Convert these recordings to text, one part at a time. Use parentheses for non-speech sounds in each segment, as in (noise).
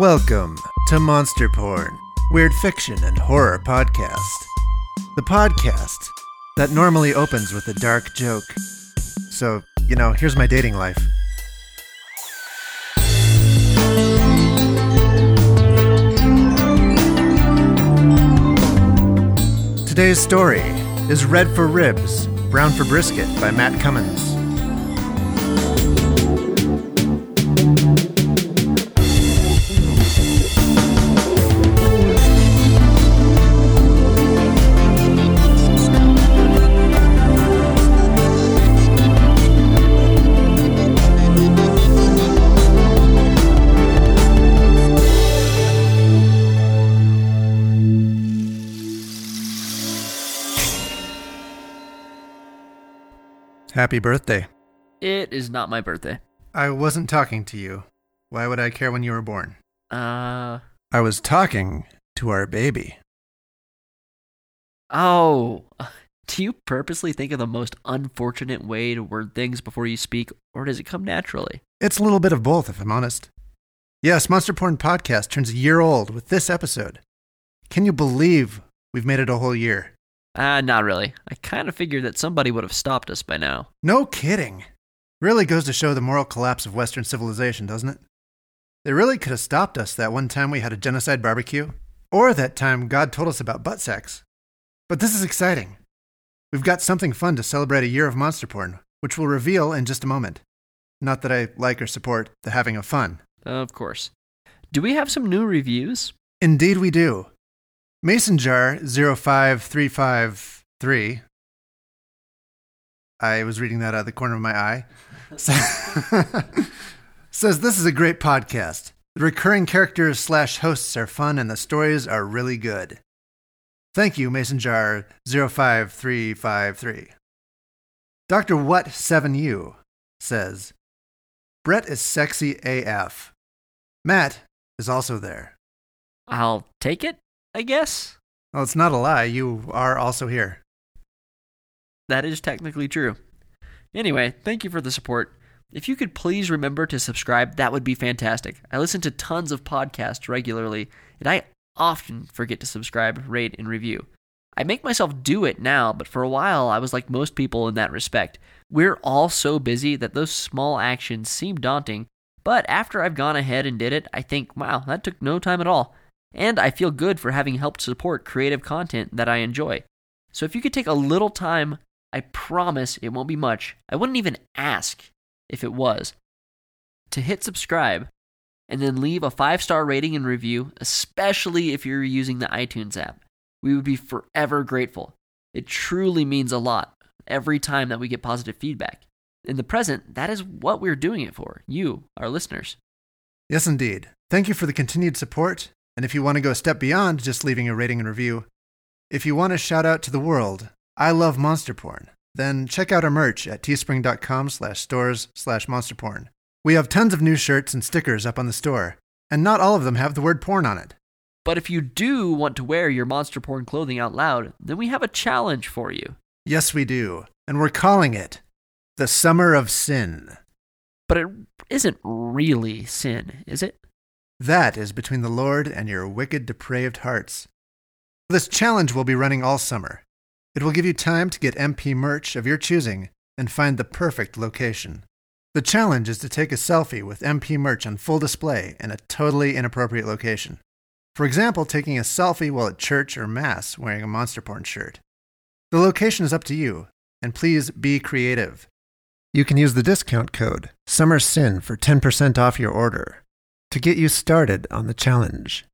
Welcome to Monster Porn, weird fiction and horror podcast. The podcast that normally opens with a dark joke. So, you know, here's my dating life. Today's story is Red for Ribs, Brown for Brisket by Matt Cummins. Happy birthday. It is not my birthday. I wasn't talking to you. Why would I care when you were born? Uh I was talking to our baby. oh. Do you purposely think of the most unfortunate way to word things before you speak, or does it come naturally? It's a little bit of both, if I'm honest. Yes, Monster Porn Podcast turns a year old with this episode. Can you believe we've made it a whole year? Uh, not really. I kind of figured that somebody would have stopped us by now. No kidding. Really goes to show the moral collapse of Western civilization, doesn't it? They really could have stopped us that one time we had a genocide barbecue, or that time God told us about butt sex. But this is exciting. We've got something fun to celebrate a year of monster porn, which we'll reveal in just a moment. Not that I like or support the having of fun. Of course. Do we have some new reviews? Indeed, we do. Mason Jar 05353. I was reading that out of the corner of my eye. (laughs) Says this is a great podcast. The recurring characters slash hosts are fun and the stories are really good. Thank you, Mason Jar 05353. Dr. What 7U says Brett is sexy AF. Matt is also there. I'll take it, I guess. Well, it's not a lie. You are also here. That is technically true. Anyway, thank you for the support. If you could please remember to subscribe, that would be fantastic. I listen to tons of podcasts regularly, and I often forget to subscribe, rate, and review. I make myself do it now, but for a while I was like most people in that respect. We're all so busy that those small actions seem daunting, but after I've gone ahead and did it, I think, wow, that took no time at all. And I feel good for having helped support creative content that I enjoy. So if you could take a little time, I promise it won't be much. I wouldn't even ask if it was. To hit subscribe and then leave a five star rating and review, especially if you're using the iTunes app. We would be forever grateful. It truly means a lot every time that we get positive feedback. In the present, that is what we're doing it for you, our listeners. Yes, indeed. Thank you for the continued support. And if you want to go a step beyond just leaving a rating and review, if you want to shout out to the world, I love monster porn, then check out our merch at teespring.com slash stores slash monster porn. We have tons of new shirts and stickers up on the store, and not all of them have the word porn on it. But if you do want to wear your monster porn clothing out loud, then we have a challenge for you. Yes, we do. And we're calling it the Summer of Sin. But it isn't really sin, is it? That is between the Lord and your wicked, depraved hearts. This challenge will be running all summer. It will give you time to get MP merch of your choosing and find the perfect location. The challenge is to take a selfie with MP merch on full display in a totally inappropriate location. For example, taking a selfie while at church or mass wearing a monster porn shirt. The location is up to you, and please be creative. You can use the discount code SUMMERSIN for 10% off your order to get you started on the challenge.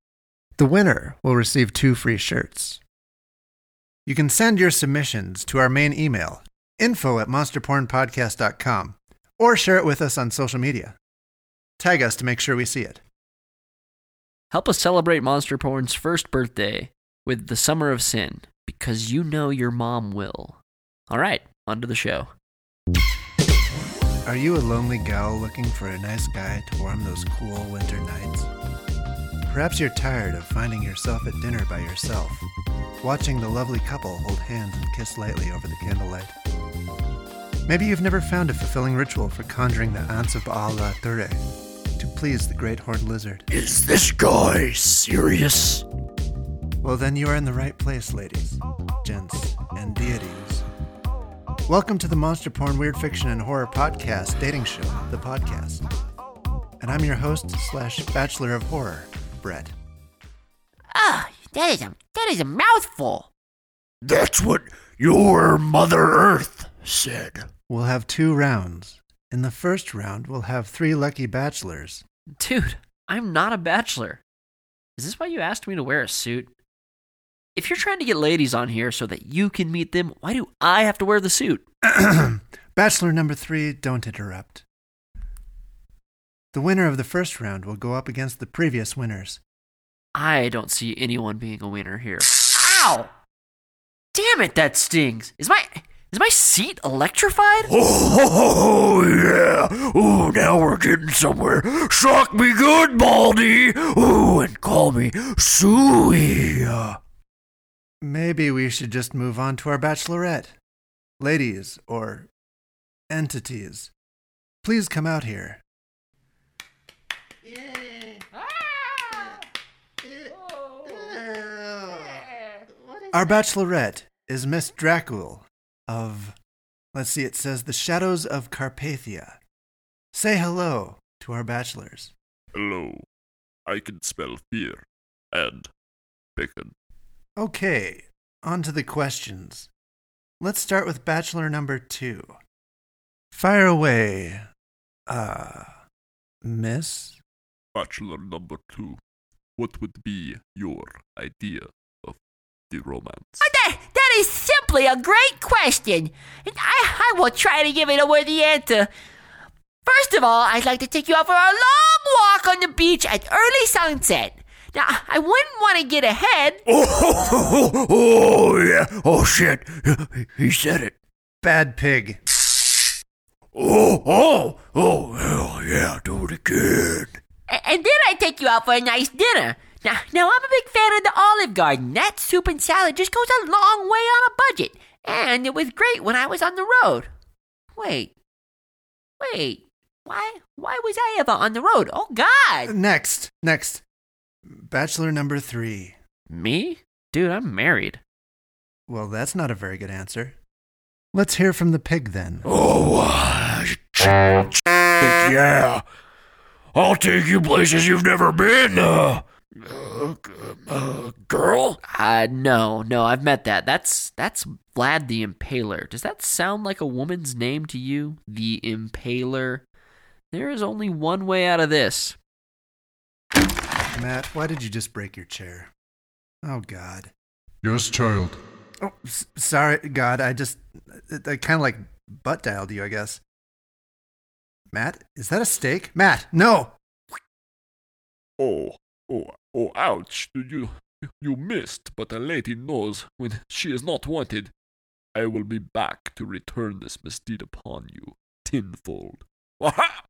The winner will receive two free shirts. You can send your submissions to our main email, info at monsterpornpodcast.com, or share it with us on social media. Tag us to make sure we see it. Help us celebrate Monster Porn's first birthday with the Summer of Sin, because you know your mom will. All right, on to the show. Are you a lonely gal looking for a nice guy to warm those cool winter nights? Perhaps you're tired of finding yourself at dinner by yourself, watching the lovely couple hold hands and kiss lightly over the candlelight. Maybe you've never found a fulfilling ritual for conjuring the Ants of Allah Ture to please the great horned lizard. Is this guy serious? Well, then you are in the right place, ladies, gents, and deities. Welcome to the Monster Porn Weird Fiction and Horror Podcast Dating Show, the podcast. And I'm your host slash Bachelor of Horror, Brett. Ah, that is a that is a mouthful. That's what your Mother Earth said. We'll have two rounds. In the first round, we'll have three lucky bachelors. Dude, I'm not a bachelor. Is this why you asked me to wear a suit? If you're trying to get ladies on here so that you can meet them, why do I have to wear the suit? (clears throat) Bachelor number three, don't interrupt. The winner of the first round will go up against the previous winners. I don't see anyone being a winner here. Ow! Damn it, that stings. Is my is my seat electrified? (laughs) Oh, yeah. Oh, now we're getting somewhere. Shock me good, Baldy. Oh, and call me Suey. Maybe we should just move on to our bachelorette. Ladies, or entities, please come out here. Ah! Oh. Our bachelorette is Miss Dracul of, let's see, it says the Shadows of Carpathia. Say hello to our bachelors. Hello. I can smell fear and bacon. Okay, on to the questions. Let's start with bachelor number two. Fire away, uh, miss? Bachelor number two. What would be your idea of the romance? Oh, that that is simply a great question, and I I will try to give it a worthy answer. First of all, I'd like to take you out for a long walk on the beach at early sunset. Now, I wouldn't want to get ahead. Oh, (laughs) oh, oh, yeah. Oh, shit. He said it. Bad pig. Oh, oh, oh, hell yeah, do it again. A- And then I take you out for a nice dinner. Now, now I'm a big fan of the Olive Garden. That soup and salad just goes a long way on a budget, and it was great when I was on the road. Wait, wait, why, why was I ever on the road? Oh God! Next, next. Bachelor number three. Me? Dude, I'm married. Well, that's not a very good answer. Let's hear from the pig then. Oh, uh, shit, yeah. I'll take you places you've never been, uh, uh, uh girl. Uh no, no, I've met that. That's that's Vlad the Impaler. Does that sound like a woman's name to you? The Impaler? There is only one way out of this. Matt, why did you just break your chair? Oh, God. Yes, child. Oh, s- sorry, God. I just. I, I kind of like butt dialed you, I guess. Matt, is that a steak? Matt, no! Oh, oh, oh, ouch. You, you missed, but a lady knows when she is not wanted. I will be back to return this misdeed upon you tenfold. (laughs) Waha!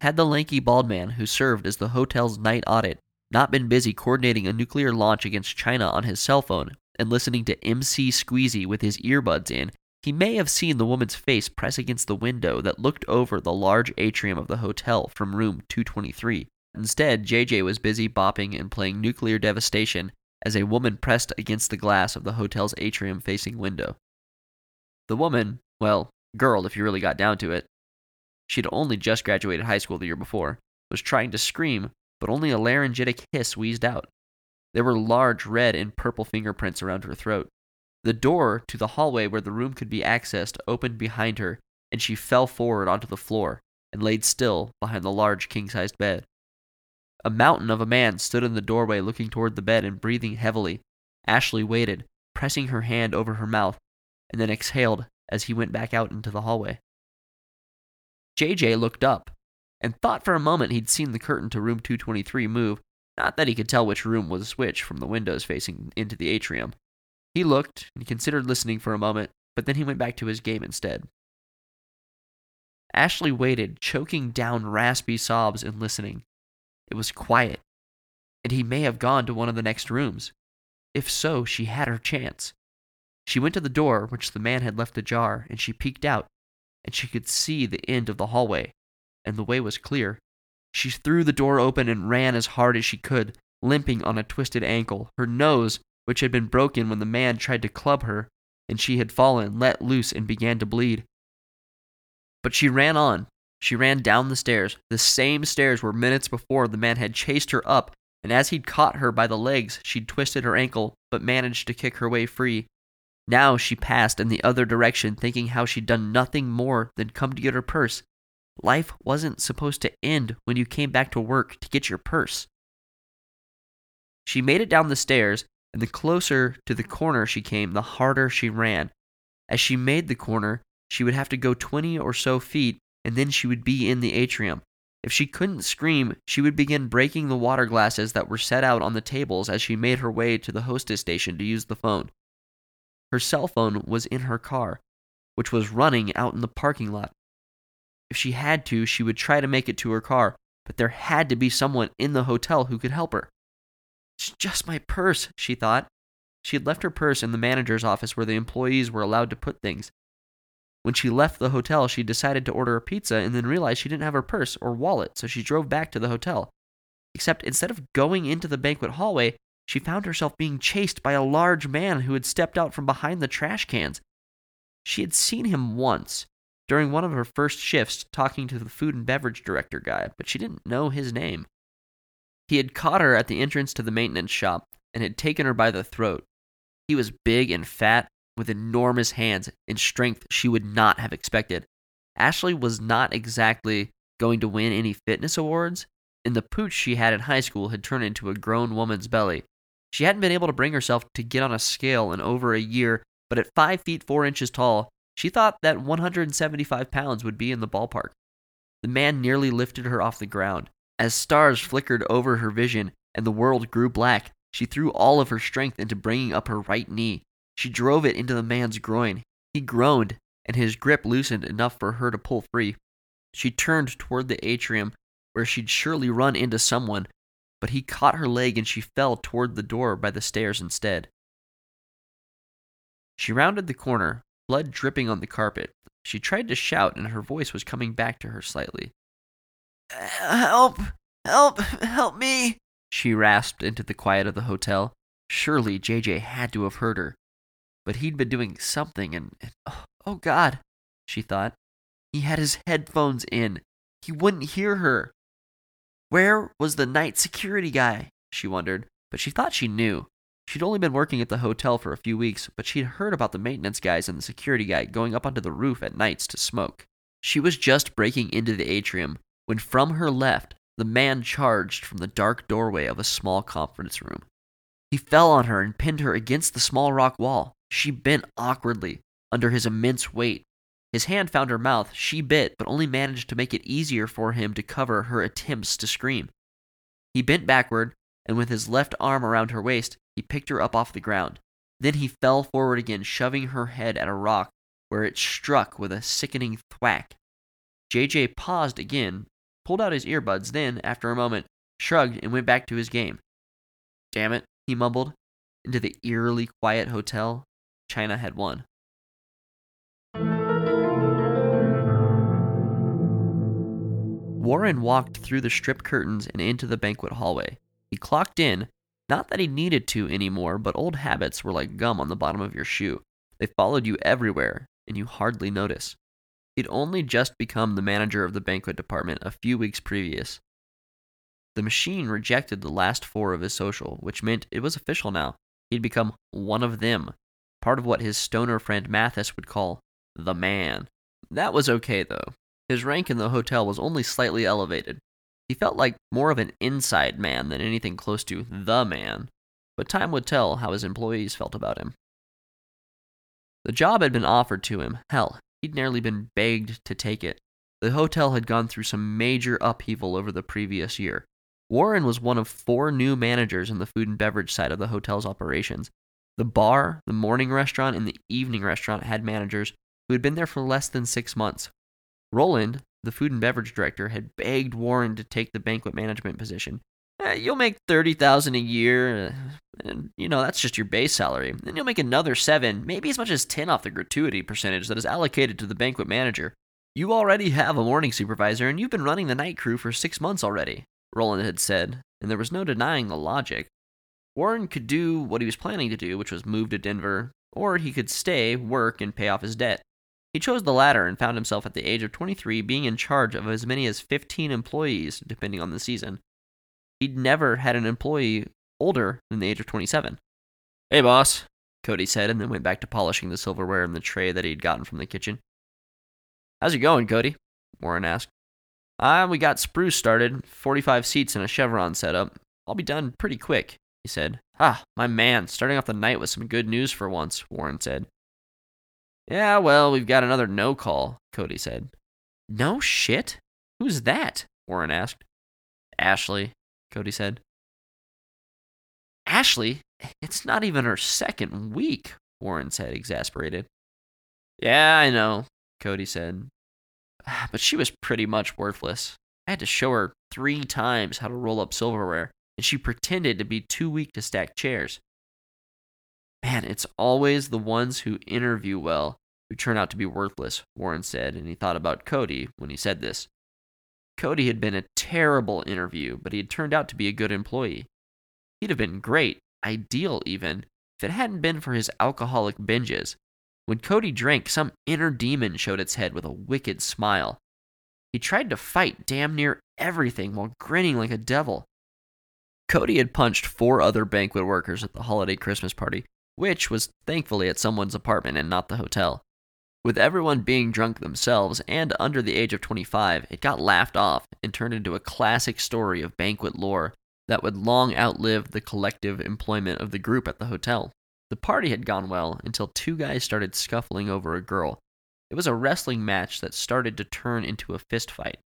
Had the lanky bald man who served as the hotel's night audit not been busy coordinating a nuclear launch against China on his cell phone and listening to MC Squeezy with his earbuds in, he may have seen the woman's face press against the window that looked over the large atrium of the hotel from room 223. Instead, JJ was busy bopping and playing nuclear devastation as a woman pressed against the glass of the hotel's atrium facing window. The woman, well, girl if you really got down to it, she'd only just graduated high school the year before, was trying to scream, but only a laryngitic hiss wheezed out. There were large red and purple fingerprints around her throat. The door to the hallway where the room could be accessed opened behind her, and she fell forward onto the floor and laid still behind the large king sized bed. A mountain of a man stood in the doorway looking toward the bed and breathing heavily. Ashley waited, pressing her hand over her mouth, and then exhaled as he went back out into the hallway. JJ looked up and thought for a moment he'd seen the curtain to room 223 move, not that he could tell which room was which from the windows facing into the atrium. He looked and considered listening for a moment, but then he went back to his game instead. Ashley waited, choking down raspy sobs and listening. It was quiet, and he may have gone to one of the next rooms. If so, she had her chance. She went to the door, which the man had left ajar, and she peeked out, and she could see the end of the hallway, and the way was clear. She threw the door open and ran as hard as she could, limping on a twisted ankle. Her nose, which had been broken when the man tried to club her, and she had fallen, let loose and began to bleed. But she ran on. She ran down the stairs, the same stairs where minutes before the man had chased her up, and as he'd caught her by the legs, she'd twisted her ankle, but managed to kick her way free. Now she passed in the other direction, thinking how she'd done nothing more than come to get her purse. Life wasn't supposed to end when you came back to work to get your purse. She made it down the stairs, and the closer to the corner she came, the harder she ran. As she made the corner, she would have to go 20 or so feet, and then she would be in the atrium. If she couldn't scream, she would begin breaking the water glasses that were set out on the tables as she made her way to the hostess station to use the phone. Her cell phone was in her car, which was running out in the parking lot. If she had to, she would try to make it to her car, but there had to be someone in the hotel who could help her. It's just my purse, she thought. She had left her purse in the manager's office where the employees were allowed to put things. When she left the hotel, she decided to order a pizza and then realized she didn't have her purse or wallet, so she drove back to the hotel. Except instead of going into the banquet hallway, she found herself being chased by a large man who had stepped out from behind the trash cans. She had seen him once during one of her first shifts talking to the food and beverage director guy, but she didn't know his name. He had caught her at the entrance to the maintenance shop and had taken her by the throat. He was big and fat, with enormous hands and strength she would not have expected. Ashley was not exactly going to win any fitness awards, and the pooch she had in high school had turned into a grown woman's belly. She hadn't been able to bring herself to get on a scale in over a year, but at 5 feet 4 inches tall, she thought that 175 pounds would be in the ballpark. The man nearly lifted her off the ground. As stars flickered over her vision and the world grew black, she threw all of her strength into bringing up her right knee. She drove it into the man's groin. He groaned, and his grip loosened enough for her to pull free. She turned toward the atrium, where she'd surely run into someone, but he caught her leg and she fell toward the door by the stairs instead. She rounded the corner, blood dripping on the carpet. She tried to shout, and her voice was coming back to her slightly. Help! Help! Help me! She rasped into the quiet of the hotel. Surely JJ had to have heard her but he'd been doing something and, and oh, oh god, she thought. He had his headphones in. He wouldn't hear her. Where was the night security guy? She wondered, but she thought she knew. She'd only been working at the hotel for a few weeks, but she'd heard about the maintenance guys and the security guy going up onto the roof at nights to smoke. She was just breaking into the atrium when from her left, the man charged from the dark doorway of a small conference room. He fell on her and pinned her against the small rock wall. She bent awkwardly under his immense weight. His hand found her mouth. She bit, but only managed to make it easier for him to cover her attempts to scream. He bent backward, and with his left arm around her waist, he picked her up off the ground. Then he fell forward again, shoving her head at a rock, where it struck with a sickening thwack. JJ paused again, pulled out his earbuds, then, after a moment, shrugged and went back to his game. Damn it, he mumbled, into the eerily quiet hotel China had won. Warren walked through the strip curtains and into the banquet hallway. He clocked in, not that he needed to anymore, but old habits were like gum on the bottom of your shoe. They followed you everywhere, and you hardly notice. He'd only just become the manager of the banquet department a few weeks previous. The machine rejected the last four of his social, which meant it was official now. He'd become one of them, part of what his stoner friend Mathis would call the man. That was okay, though. His rank in the hotel was only slightly elevated. He felt like more of an inside man than anything close to the man, but time would tell how his employees felt about him. The job had been offered to him. Hell, he'd nearly been begged to take it. The hotel had gone through some major upheaval over the previous year. Warren was one of four new managers in the food and beverage side of the hotel's operations, the bar, the morning restaurant, and the evening restaurant had managers who had been there for less than six months. Roland, the food and beverage director, had begged Warren to take the banquet management position. Eh, you'll make thirty thousand a year, And, you know, that's just your base salary. Then you'll make another seven, maybe as much as 10 off the gratuity percentage that is allocated to the banquet manager. You already have a morning supervisor, and you've been running the night crew for six months already, Roland had said, and there was no denying the logic. Warren could do what he was planning to do, which was move to Denver, or he could stay, work, and pay off his debt. He chose the latter and found himself at the age of 23 being in charge of as many as 15 employees, depending on the season. He'd never had an employee older than the age of 27. Hey, boss, Cody said, and then went back to polishing the silverware in the tray that he'd gotten from the kitchen. How's it going, Cody? Warren asked. Ah, we got spruce started, 45 seats and a chevron setup. I'll be done pretty quick, he said. Ah, my man, starting off the night with some good news for once, Warren said. Yeah, well, we've got another no call, Cody said. No shit? Who's that? Warren asked. Ashley, Cody said. Ashley? It's not even her second week, Warren said, exasperated. Yeah, I know, Cody said. (sighs) But she was pretty much worthless. I had to show her three times how to roll up silverware, and she pretended to be too weak to stack chairs. Man, it's always the ones who interview well who turn out to be worthless, Warren said, and he thought about Cody when he said this. Cody had been a terrible interview, but he had turned out to be a good employee. He'd have been great, ideal even, if it hadn't been for his alcoholic binges. When Cody drank, some inner demon showed its head with a wicked smile. He tried to fight damn near everything while grinning like a devil. Cody had punched four other banquet workers at the holiday Christmas party, which was thankfully at someone's apartment and not the hotel. With everyone being drunk themselves and under the age of 25, it got laughed off and turned into a classic story of banquet lore that would long outlive the collective employment of the group at the hotel. The party had gone well until two guys started scuffling over a girl. It was a wrestling match that started to turn into a fist fight,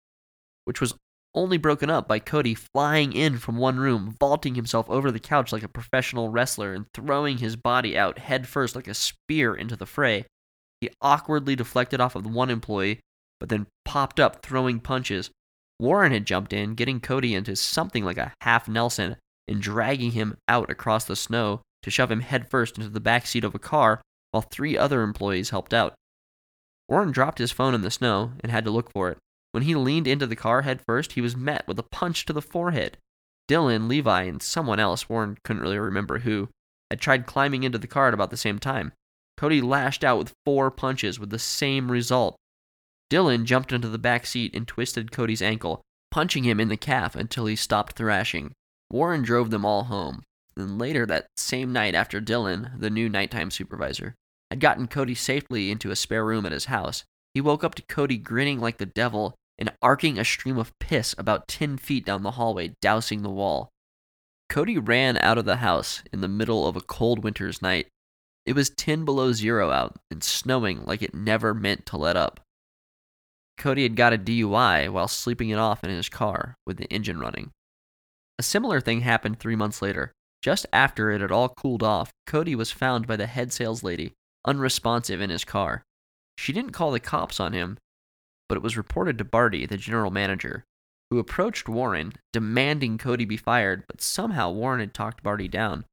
which was only broken up by Cody flying in from one room, vaulting himself over the couch like a professional wrestler, and throwing his body out headfirst like a spear into the fray. He awkwardly deflected off of one employee, but then popped up throwing punches. Warren had jumped in, getting Cody into something like a half Nelson and dragging him out across the snow to shove him headfirst into the back seat of a car while three other employees helped out. Warren dropped his phone in the snow and had to look for it. When he leaned into the car headfirst, he was met with a punch to the forehead. Dylan, Levi, and someone else, Warren couldn't really remember who, had tried climbing into the car at about the same time. Cody lashed out with four punches with the same result. Dylan jumped into the back seat and twisted Cody's ankle, punching him in the calf until he stopped thrashing. Warren drove them all home. Then later that same night, after Dylan, the new nighttime supervisor, had gotten Cody safely into a spare room at his house, he woke up to Cody grinning like the devil and arcing a stream of piss about 10 feet down the hallway, dousing the wall. Cody ran out of the house in the middle of a cold winter's night. It was 10 below zero out and snowing like it never meant to let up. Cody had got a DUI while sleeping it off in his car with the engine running. A similar thing happened three months later. Just after it had all cooled off, Cody was found by the head sales lady, unresponsive in his car. She didn't call the cops on him, but it was reported to Barty, the general manager, who approached Warren, demanding Cody be fired, but somehow Warren had talked Barty down.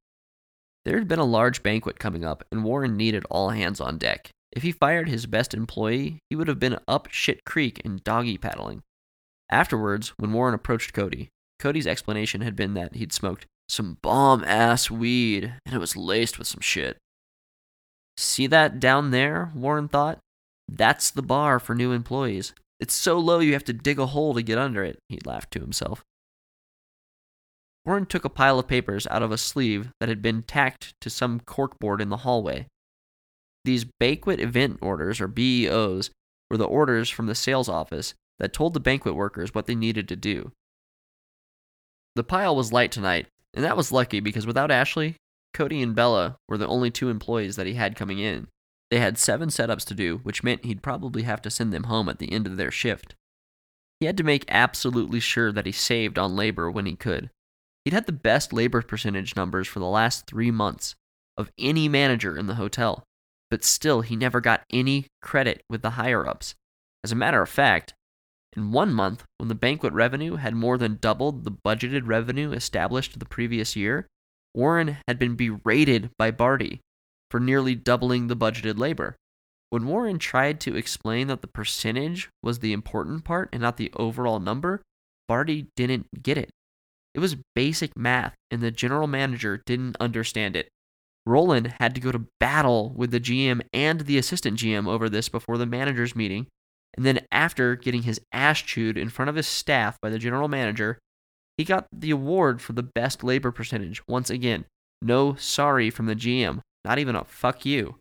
There had been a large banquet coming up, and Warren needed all hands on deck. If he fired his best employee, he would have been up shit creek and doggy paddling. Afterwards, when Warren approached Cody, Cody's explanation had been that he'd smoked some bomb ass weed and it was laced with some shit. See that down there? Warren thought. That's the bar for new employees. It's so low you have to dig a hole to get under it, he laughed to himself. Warren took a pile of papers out of a sleeve that had been tacked to some corkboard in the hallway. These banquet event orders, or BEOs, were the orders from the sales office that told the banquet workers what they needed to do. The pile was light tonight, and that was lucky because without Ashley, Cody and Bella were the only two employees that he had coming in. They had seven setups to do, which meant he'd probably have to send them home at the end of their shift. He had to make absolutely sure that he saved on labor when he could. He'd had the best labor percentage numbers for the last three months of any manager in the hotel, but still he never got any credit with the higher ups. As a matter of fact, in one month, when the banquet revenue had more than doubled the budgeted revenue established the previous year, Warren had been berated by Barty for nearly doubling the budgeted labor. When Warren tried to explain that the percentage was the important part and not the overall number, Barty didn't get it. It was basic math, and the general manager didn't understand it. Roland had to go to battle with the GM and the assistant GM over this before the manager's meeting, and then after getting his ass chewed in front of his staff by the general manager, he got the award for the best labor percentage. Once again, no sorry from the GM, not even a fuck you.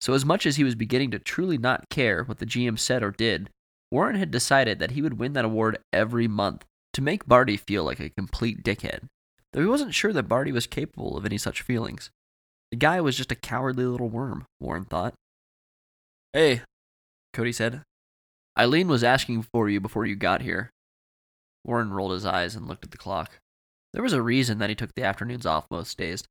So, as much as he was beginning to truly not care what the GM said or did, Warren had decided that he would win that award every month to make Barty feel like a complete dickhead, though he wasn't sure that Barty was capable of any such feelings. The guy was just a cowardly little worm, Warren thought. Hey, Cody said. Eileen was asking for you before you got here. Warren rolled his eyes and looked at the clock. There was a reason that he took the afternoons off most days.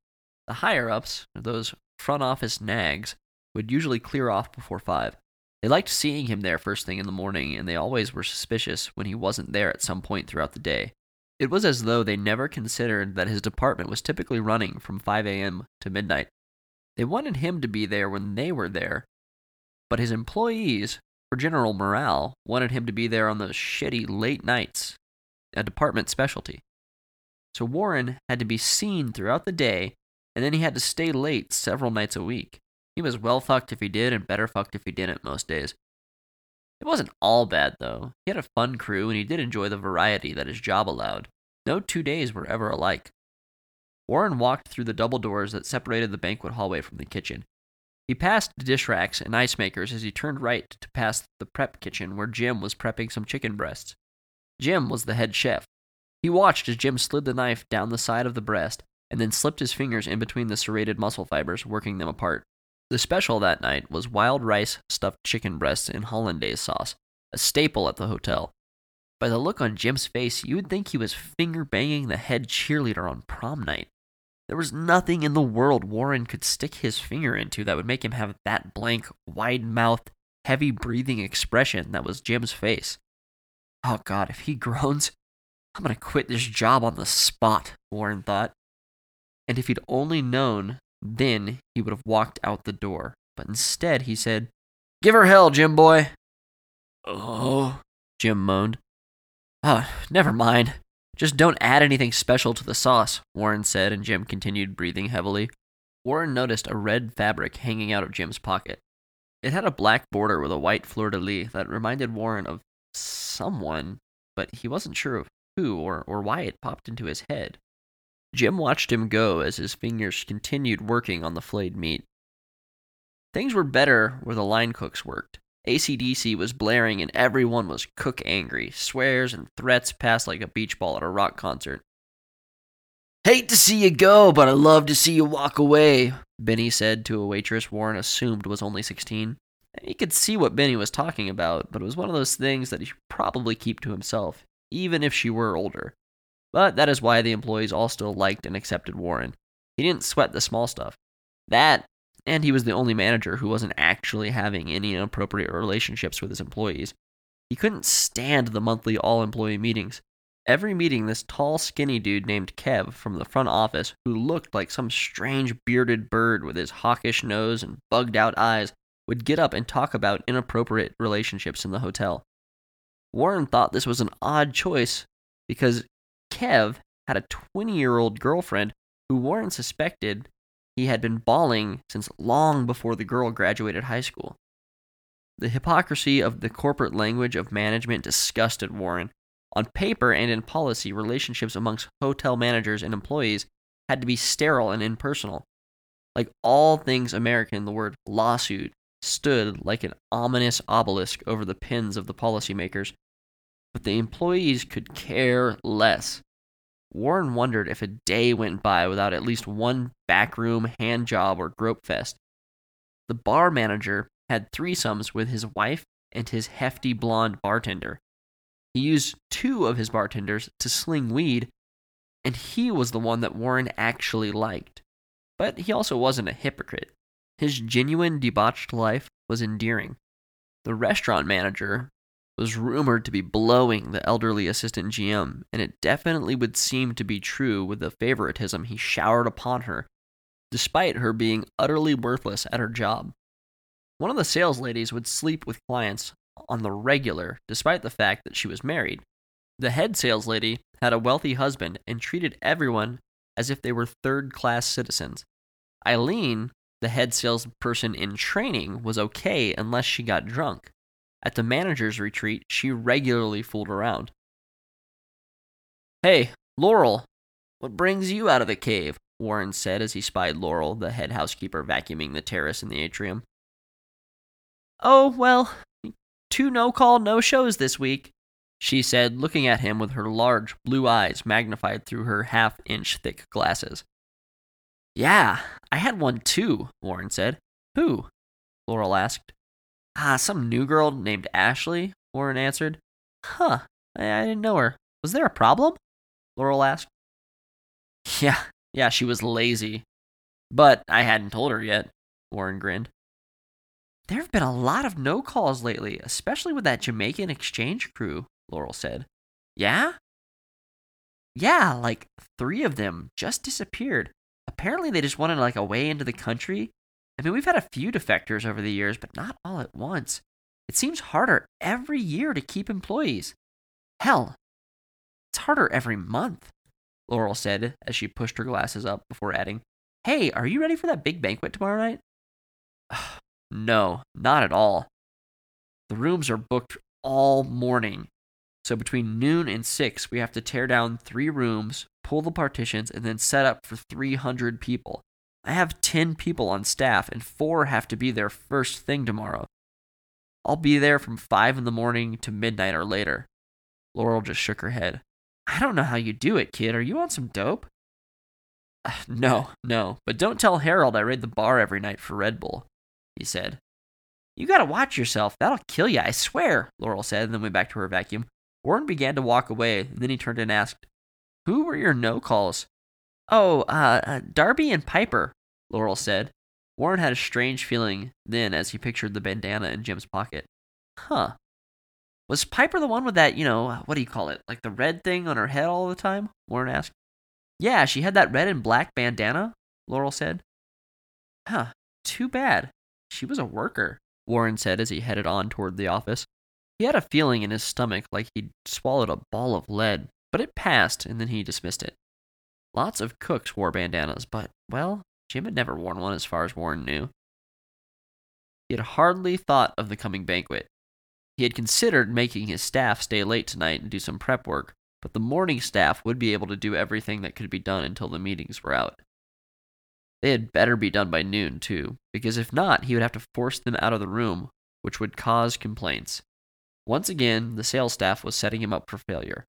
The higher ups, those front office nags, would usually clear off before five. They liked seeing him there first thing in the morning, and they always were suspicious when he wasn't there at some point throughout the day. It was as though they never considered that his department was typically running from 5 a.m. to midnight. They wanted him to be there when they were there, but his employees, for general morale, wanted him to be there on those shitty late nights, a department specialty. So Warren had to be seen throughout the day, and then he had to stay late several nights a week. He was well fucked if he did, and better fucked if he didn't most days. It wasn't all bad, though. He had a fun crew, and he did enjoy the variety that his job allowed. No two days were ever alike. Warren walked through the double doors that separated the banquet hallway from the kitchen. He passed the dish racks and ice makers as he turned right to pass the prep kitchen where Jim was prepping some chicken breasts. Jim was the head chef. He watched as Jim slid the knife down the side of the breast and then slipped his fingers in between the serrated muscle fibers, working them apart. The special that night was wild rice stuffed chicken breasts in hollandaise sauce, a staple at the hotel. By the look on Jim's face, you would think he was finger banging the head cheerleader on prom night. There was nothing in the world Warren could stick his finger into that would make him have that blank, wide mouthed, heavy breathing expression that was Jim's face. Oh god, if he (laughs) groans, I'm gonna quit this job on the spot, Warren thought. And if he'd only known then he would have walked out the door. But instead, he said, Give her hell, Jim boy. Oh, Jim moaned. Oh, never mind. Just don't add anything special to the sauce, Warren said, and Jim continued breathing heavily. Warren noticed a red fabric hanging out of Jim's pocket. It had a black border with a white fleur de lis that reminded Warren of someone, but he wasn't sure of who or, or why it popped into his head. Jim watched him go as his fingers continued working on the flayed meat. Things were better where the line cooks worked. ACDC was blaring and everyone was cook angry. Swears and threats passed like a beach ball at a rock concert. Hate to see you go, but I love to see you walk away, Benny said to a waitress Warren assumed was only 16. He could see what Benny was talking about, but it was one of those things that he should probably keep to himself, even if she were older. But that is why the employees all still liked and accepted Warren. He didn't sweat the small stuff. That, and he was the only manager who wasn't actually having any inappropriate relationships with his employees. He couldn't stand the monthly all employee meetings. Every meeting, this tall, skinny dude named Kev from the front office, who looked like some strange bearded bird with his hawkish nose and bugged out eyes, would get up and talk about inappropriate relationships in the hotel. Warren thought this was an odd choice because Kev had a 20 year old girlfriend who Warren suspected he had been balling since long before the girl graduated high school. The hypocrisy of the corporate language of management disgusted Warren. On paper and in policy, relationships amongst hotel managers and employees had to be sterile and impersonal. Like all things American, the word lawsuit stood like an ominous obelisk over the pens of the policymakers but the employees could care less. Warren wondered if a day went by without at least one backroom hand job or grope fest. The bar manager had threesomes with his wife and his hefty blonde bartender. He used two of his bartenders to sling weed, and he was the one that Warren actually liked. But he also wasn't a hypocrite. His genuine debauched life was endearing. The restaurant manager was rumored to be blowing the elderly assistant GM, and it definitely would seem to be true with the favoritism he showered upon her, despite her being utterly worthless at her job. One of the sales ladies would sleep with clients on the regular, despite the fact that she was married. The head sales lady had a wealthy husband and treated everyone as if they were third class citizens. Eileen, the head salesperson in training, was okay unless she got drunk. At the manager's retreat, she regularly fooled around. Hey, Laurel, what brings you out of the cave? Warren said as he spied Laurel, the head housekeeper, vacuuming the terrace in the atrium. Oh, well, two no call, no shows this week, she said, looking at him with her large blue eyes magnified through her half inch thick glasses. Yeah, I had one too, Warren said. Who? Laurel asked. Ah, some new girl named Ashley, Warren answered. Huh, I, I didn't know her. Was there a problem? Laurel asked. (laughs) Yeah, yeah, she was lazy. But I hadn't told her yet, Warren grinned. There have been a lot of no calls lately, especially with that Jamaican exchange crew, Laurel said. Yeah? Yeah, like three of them just disappeared. Apparently they just wanted like a way into the country. I mean, we've had a few defectors over the years, but not all at once. It seems harder every year to keep employees. Hell, it's harder every month, Laurel said as she pushed her glasses up before adding, Hey, are you ready for that big banquet tomorrow night? (sighs) no, not at all. The rooms are booked all morning. So between noon and 6, we have to tear down three rooms, pull the partitions, and then set up for 300 people. I have 10 people on staff, and four have to be there first thing tomorrow. I'll be there from 5 in the morning to midnight or later. Laurel just shook her head. I don't know how you do it, kid. Are you on some dope? Uh, (sighs) no, no, but don't tell Harold I raid the bar every night for Red Bull, he said. You gotta watch yourself. That'll kill you, I swear, Laurel said, and then went back to her vacuum. Warren began to walk away, and then he turned and asked, Who were your no calls? Oh, uh, uh, Darby and Piper, Laurel said. Warren had a strange feeling then as he pictured the bandana in Jim's pocket. Huh. Was Piper the one with that, you know, what do you call it? Like the red thing on her head all the time? Warren asked. Yeah, she had that red and black bandana, Laurel said. Huh, too bad. She was a worker, Warren said as he headed on toward the office. He had a feeling in his stomach like he'd swallowed a ball of lead, but it passed and then he dismissed it. Lots of cooks wore bandanas, but, well, Jim had never worn one as far as Warren knew. He had hardly thought of the coming banquet. He had considered making his staff stay late tonight and do some prep work, but the morning staff would be able to do everything that could be done until the meetings were out. They had better be done by noon, too, because if not, he would have to force them out of the room, which would cause complaints. Once again, the sales staff was setting him up for failure.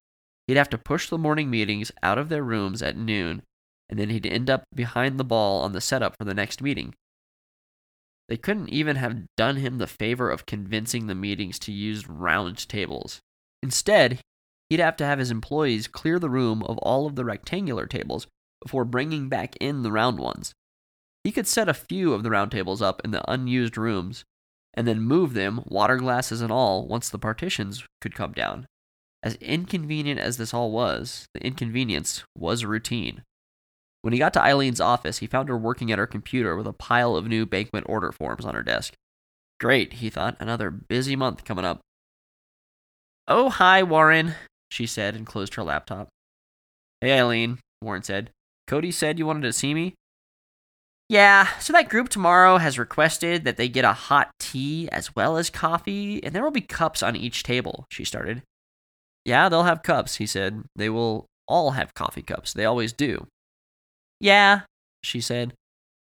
He'd have to push the morning meetings out of their rooms at noon, and then he'd end up behind the ball on the setup for the next meeting. They couldn't even have done him the favor of convincing the meetings to use round tables. Instead, he'd have to have his employees clear the room of all of the rectangular tables before bringing back in the round ones. He could set a few of the round tables up in the unused rooms and then move them, water glasses and all, once the partitions could come down. As inconvenient as this all was, the inconvenience was routine. When he got to Eileen's office, he found her working at her computer with a pile of new banquet order forms on her desk. Great, he thought, another busy month coming up. Oh, hi, Warren, she said and closed her laptop. Hey, Eileen, Warren said. Cody said you wanted to see me? Yeah, so that group tomorrow has requested that they get a hot tea as well as coffee, and there will be cups on each table, she started. Yeah, they'll have cups, he said. They will all have coffee cups. They always do. Yeah, she said.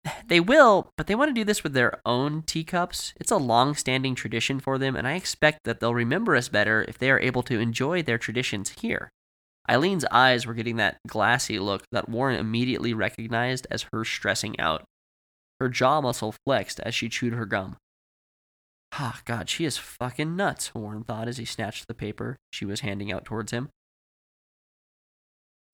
(sighs) They will, but they want to do this with their own teacups. It's a long standing tradition for them, and I expect that they'll remember us better if they are able to enjoy their traditions here. Eileen's eyes were getting that glassy look that Warren immediately recognized as her stressing out. Her jaw muscle flexed as she chewed her gum. Ah, oh, God, she is fucking nuts, Warren thought as he snatched the paper she was handing out towards him.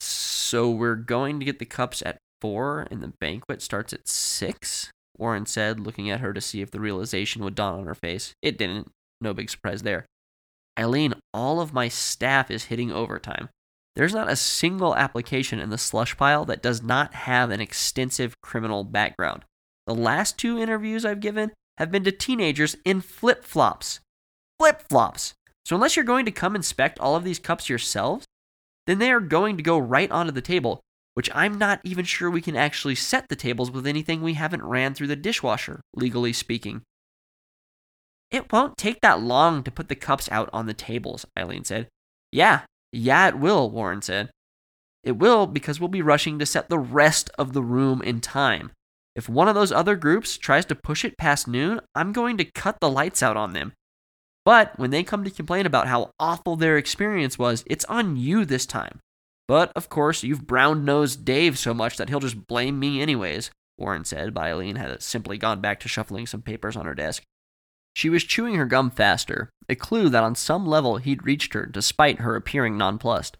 So we're going to get the cups at four, and the banquet starts at six? Warren said, looking at her to see if the realization would dawn on her face. It didn't. No big surprise there. Eileen, all of my staff is hitting overtime. There's not a single application in the slush pile that does not have an extensive criminal background. The last two interviews I've given have been to teenagers in flip flops. Flip flops! So, unless you're going to come inspect all of these cups yourselves, then they are going to go right onto the table, which I'm not even sure we can actually set the tables with anything we haven't ran through the dishwasher, legally speaking. It won't take that long to put the cups out on the tables, Eileen said. Yeah, yeah, it will, Warren said. It will because we'll be rushing to set the rest of the room in time. If one of those other groups tries to push it past noon, I'm going to cut the lights out on them. But when they come to complain about how awful their experience was, it's on you this time. But of course, you've brown nosed Dave so much that he'll just blame me anyways, Warren said, but Eileen had simply gone back to shuffling some papers on her desk. She was chewing her gum faster, a clue that on some level he'd reached her despite her appearing nonplussed.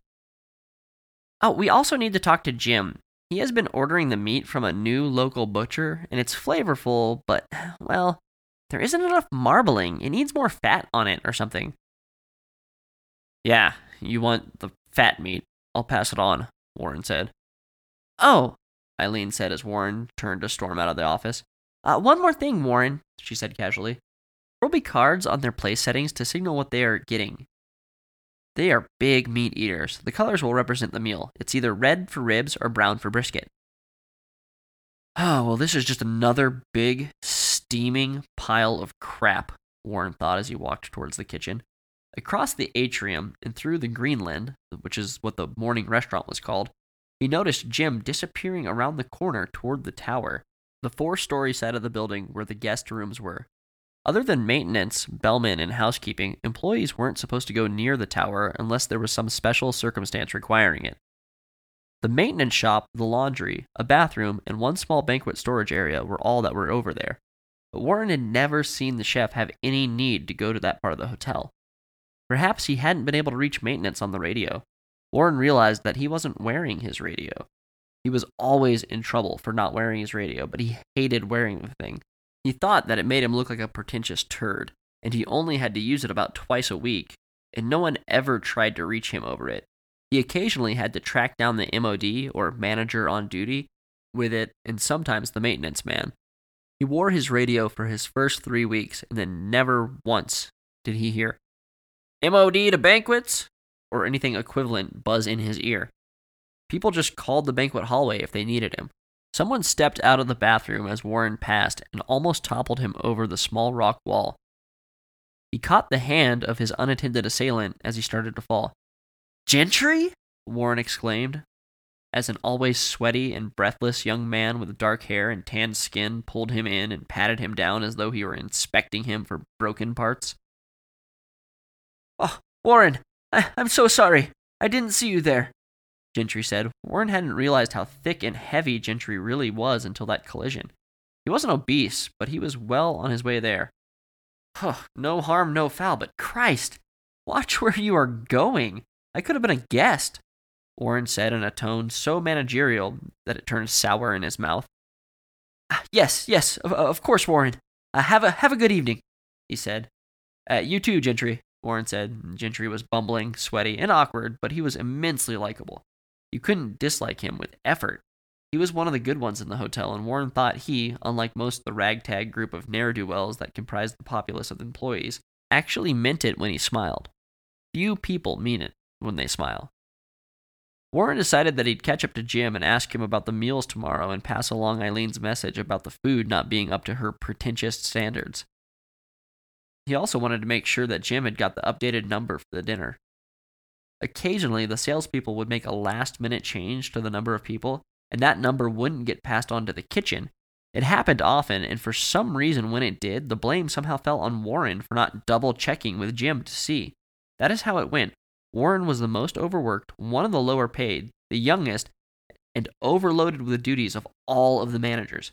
Oh, we also need to talk to Jim. He has been ordering the meat from a new local butcher, and it's flavorful, but, well, there isn't enough marbling. It needs more fat on it or something. Yeah, you want the fat meat. I'll pass it on, Warren said. Oh, Eileen said as Warren turned to storm out of the office. Uh, one more thing, Warren, she said casually. There will be cards on their place settings to signal what they are getting. They are big meat eaters. The colors will represent the meal. It's either red for ribs or brown for brisket. Oh, well, this is just another big, steaming pile of crap, Warren thought as he walked towards the kitchen. Across the atrium and through the Greenland, which is what the morning restaurant was called, he noticed Jim disappearing around the corner toward the tower, the four story side of the building where the guest rooms were. Other than maintenance, bellmen, and housekeeping, employees weren't supposed to go near the tower unless there was some special circumstance requiring it. The maintenance shop, the laundry, a bathroom, and one small banquet storage area were all that were over there. But Warren had never seen the chef have any need to go to that part of the hotel. Perhaps he hadn't been able to reach maintenance on the radio. Warren realized that he wasn't wearing his radio. He was always in trouble for not wearing his radio, but he hated wearing the thing. He thought that it made him look like a pretentious turd, and he only had to use it about twice a week, and no one ever tried to reach him over it. He occasionally had to track down the MOD or manager on duty with it, and sometimes the maintenance man. He wore his radio for his first three weeks, and then never once did he hear MOD to banquets or anything equivalent buzz in his ear. People just called the banquet hallway if they needed him. Someone stepped out of the bathroom as Warren passed and almost toppled him over the small rock wall. He caught the hand of his unattended assailant as he started to fall. Gentry? Warren exclaimed, as an always sweaty and breathless young man with dark hair and tanned skin pulled him in and patted him down as though he were inspecting him for broken parts. Oh, Warren, I- I'm so sorry. I didn't see you there, Gentry said. Warren hadn't realized how thick and heavy Gentry really was until that collision. He wasn't obese, but he was well on his way there. Huh, no harm, no foul, but Christ, watch (laughs) where you are going. I could have been a guest, Warren said in a tone so managerial that it turned sour in his mouth. "Ah, Yes, yes, of, of course, Warren. Uh, have a have a good evening, he said. Uh, you too, Gentry, Warren said. Gentry was bumbling, sweaty, and awkward, but he was immensely likable. You couldn't dislike him with effort. He was one of the good ones in the hotel, and Warren thought he, unlike most of the ragtag group of ne'er do wells that comprised the populace of employees, actually meant it when he smiled. Few people mean it when they smile. Warren decided that he'd catch up to Jim and ask him about the meals tomorrow and pass along Eileen's message about the food not being up to her pretentious standards. He also wanted to make sure that Jim had got the updated number for the dinner. Occasionally, the salespeople would make a last minute change to the number of people, and that number wouldn't get passed on to the kitchen. It happened often, and for some reason, when it did, the blame somehow fell on Warren for not double checking with Jim to see. That is how it went. Warren was the most overworked, one of the lower paid, the youngest, and overloaded with the duties of all of the managers.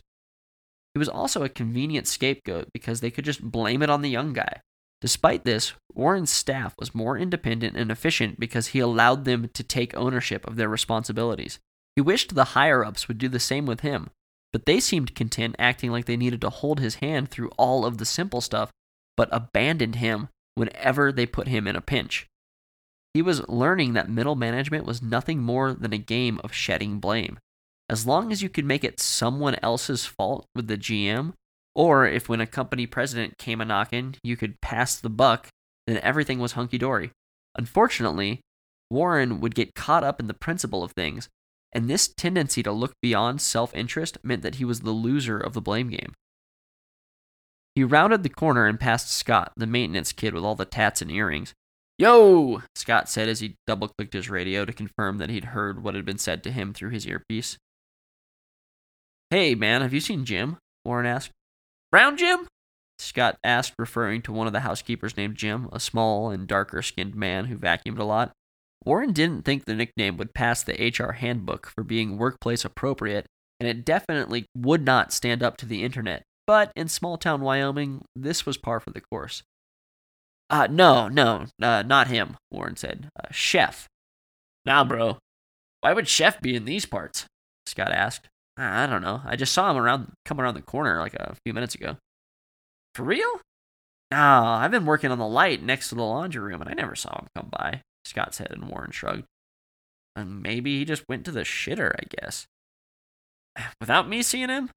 He was also a convenient scapegoat because they could just blame it on the young guy. Despite this, Warren's staff was more independent and efficient because he allowed them to take ownership of their responsibilities. He wished the higher ups would do the same with him, but they seemed content acting like they needed to hold his hand through all of the simple stuff, but abandoned him whenever they put him in a pinch. He was learning that middle management was nothing more than a game of shedding blame. As long as you could make it someone else's fault with the GM, or if when a company president came a knockin', you could pass the buck, then everything was hunky dory. Unfortunately, Warren would get caught up in the principle of things, and this tendency to look beyond self interest meant that he was the loser of the blame game. He rounded the corner and passed Scott, the maintenance kid with all the tats and earrings. Yo! Scott said as he double clicked his radio to confirm that he'd heard what had been said to him through his earpiece. Hey, man, have you seen Jim? Warren asked. Brown Jim? Scott asked, referring to one of the housekeepers named Jim, a small and darker skinned man who vacuumed a lot. Warren didn't think the nickname would pass the HR handbook for being workplace appropriate, and it definitely would not stand up to the internet. But in small town Wyoming, this was par for the course. Uh, no, no, uh, not him, Warren said. Uh, Chef. Nah, bro. Why would Chef be in these parts? Scott asked. I don't know. I just saw him around, come around the corner like a few minutes ago. For real? No, I've been working on the light next to the laundry room, and I never saw him come by. Scott said, and Warren shrugged. And maybe he just went to the shitter, I guess. (sighs) Without me seeing him?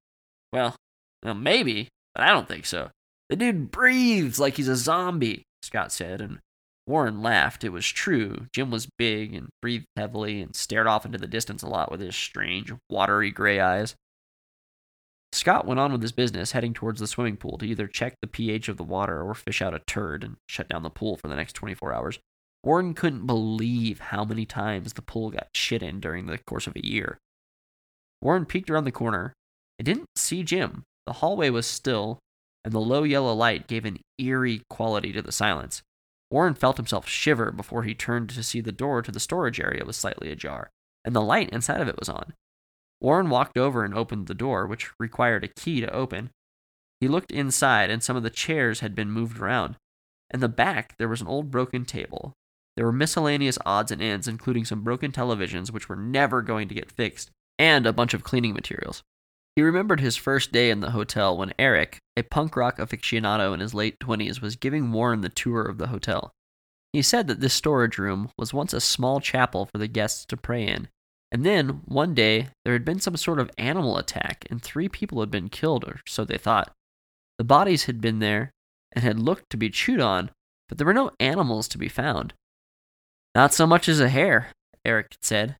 Well, well, maybe, but I don't think so. The dude breathes like he's a zombie, Scott said, and Warren laughed. It was true. Jim was big and breathed heavily and stared off into the distance a lot with his strange, watery gray eyes. Scott went on with his business, heading towards the swimming pool to either check the pH of the water or fish out a turd and shut down the pool for the next 24 hours. Warren couldn't believe how many times the pool got shit in during the course of a year. Warren peeked around the corner and didn't see Jim. The hallway was still, and the low yellow light gave an eerie quality to the silence. Warren felt himself shiver before he turned to see the door to the storage area was slightly ajar, and the light inside of it was on. Warren walked over and opened the door, which required a key to open. He looked inside, and some of the chairs had been moved around. In the back, there was an old broken table, there were miscellaneous odds and ends, including some broken televisions which were never going to get fixed, and a bunch of cleaning materials. He remembered his first day in the hotel when Eric, a punk rock aficionado in his late 20s, was giving Warren the tour of the hotel. He said that this storage room was once a small chapel for the guests to pray in, and then, one day, there had been some sort of animal attack, and three people had been killed, or so they thought. The bodies had been there and had looked to be chewed on, but there were no animals to be found. Not so much as a hair, Eric had said.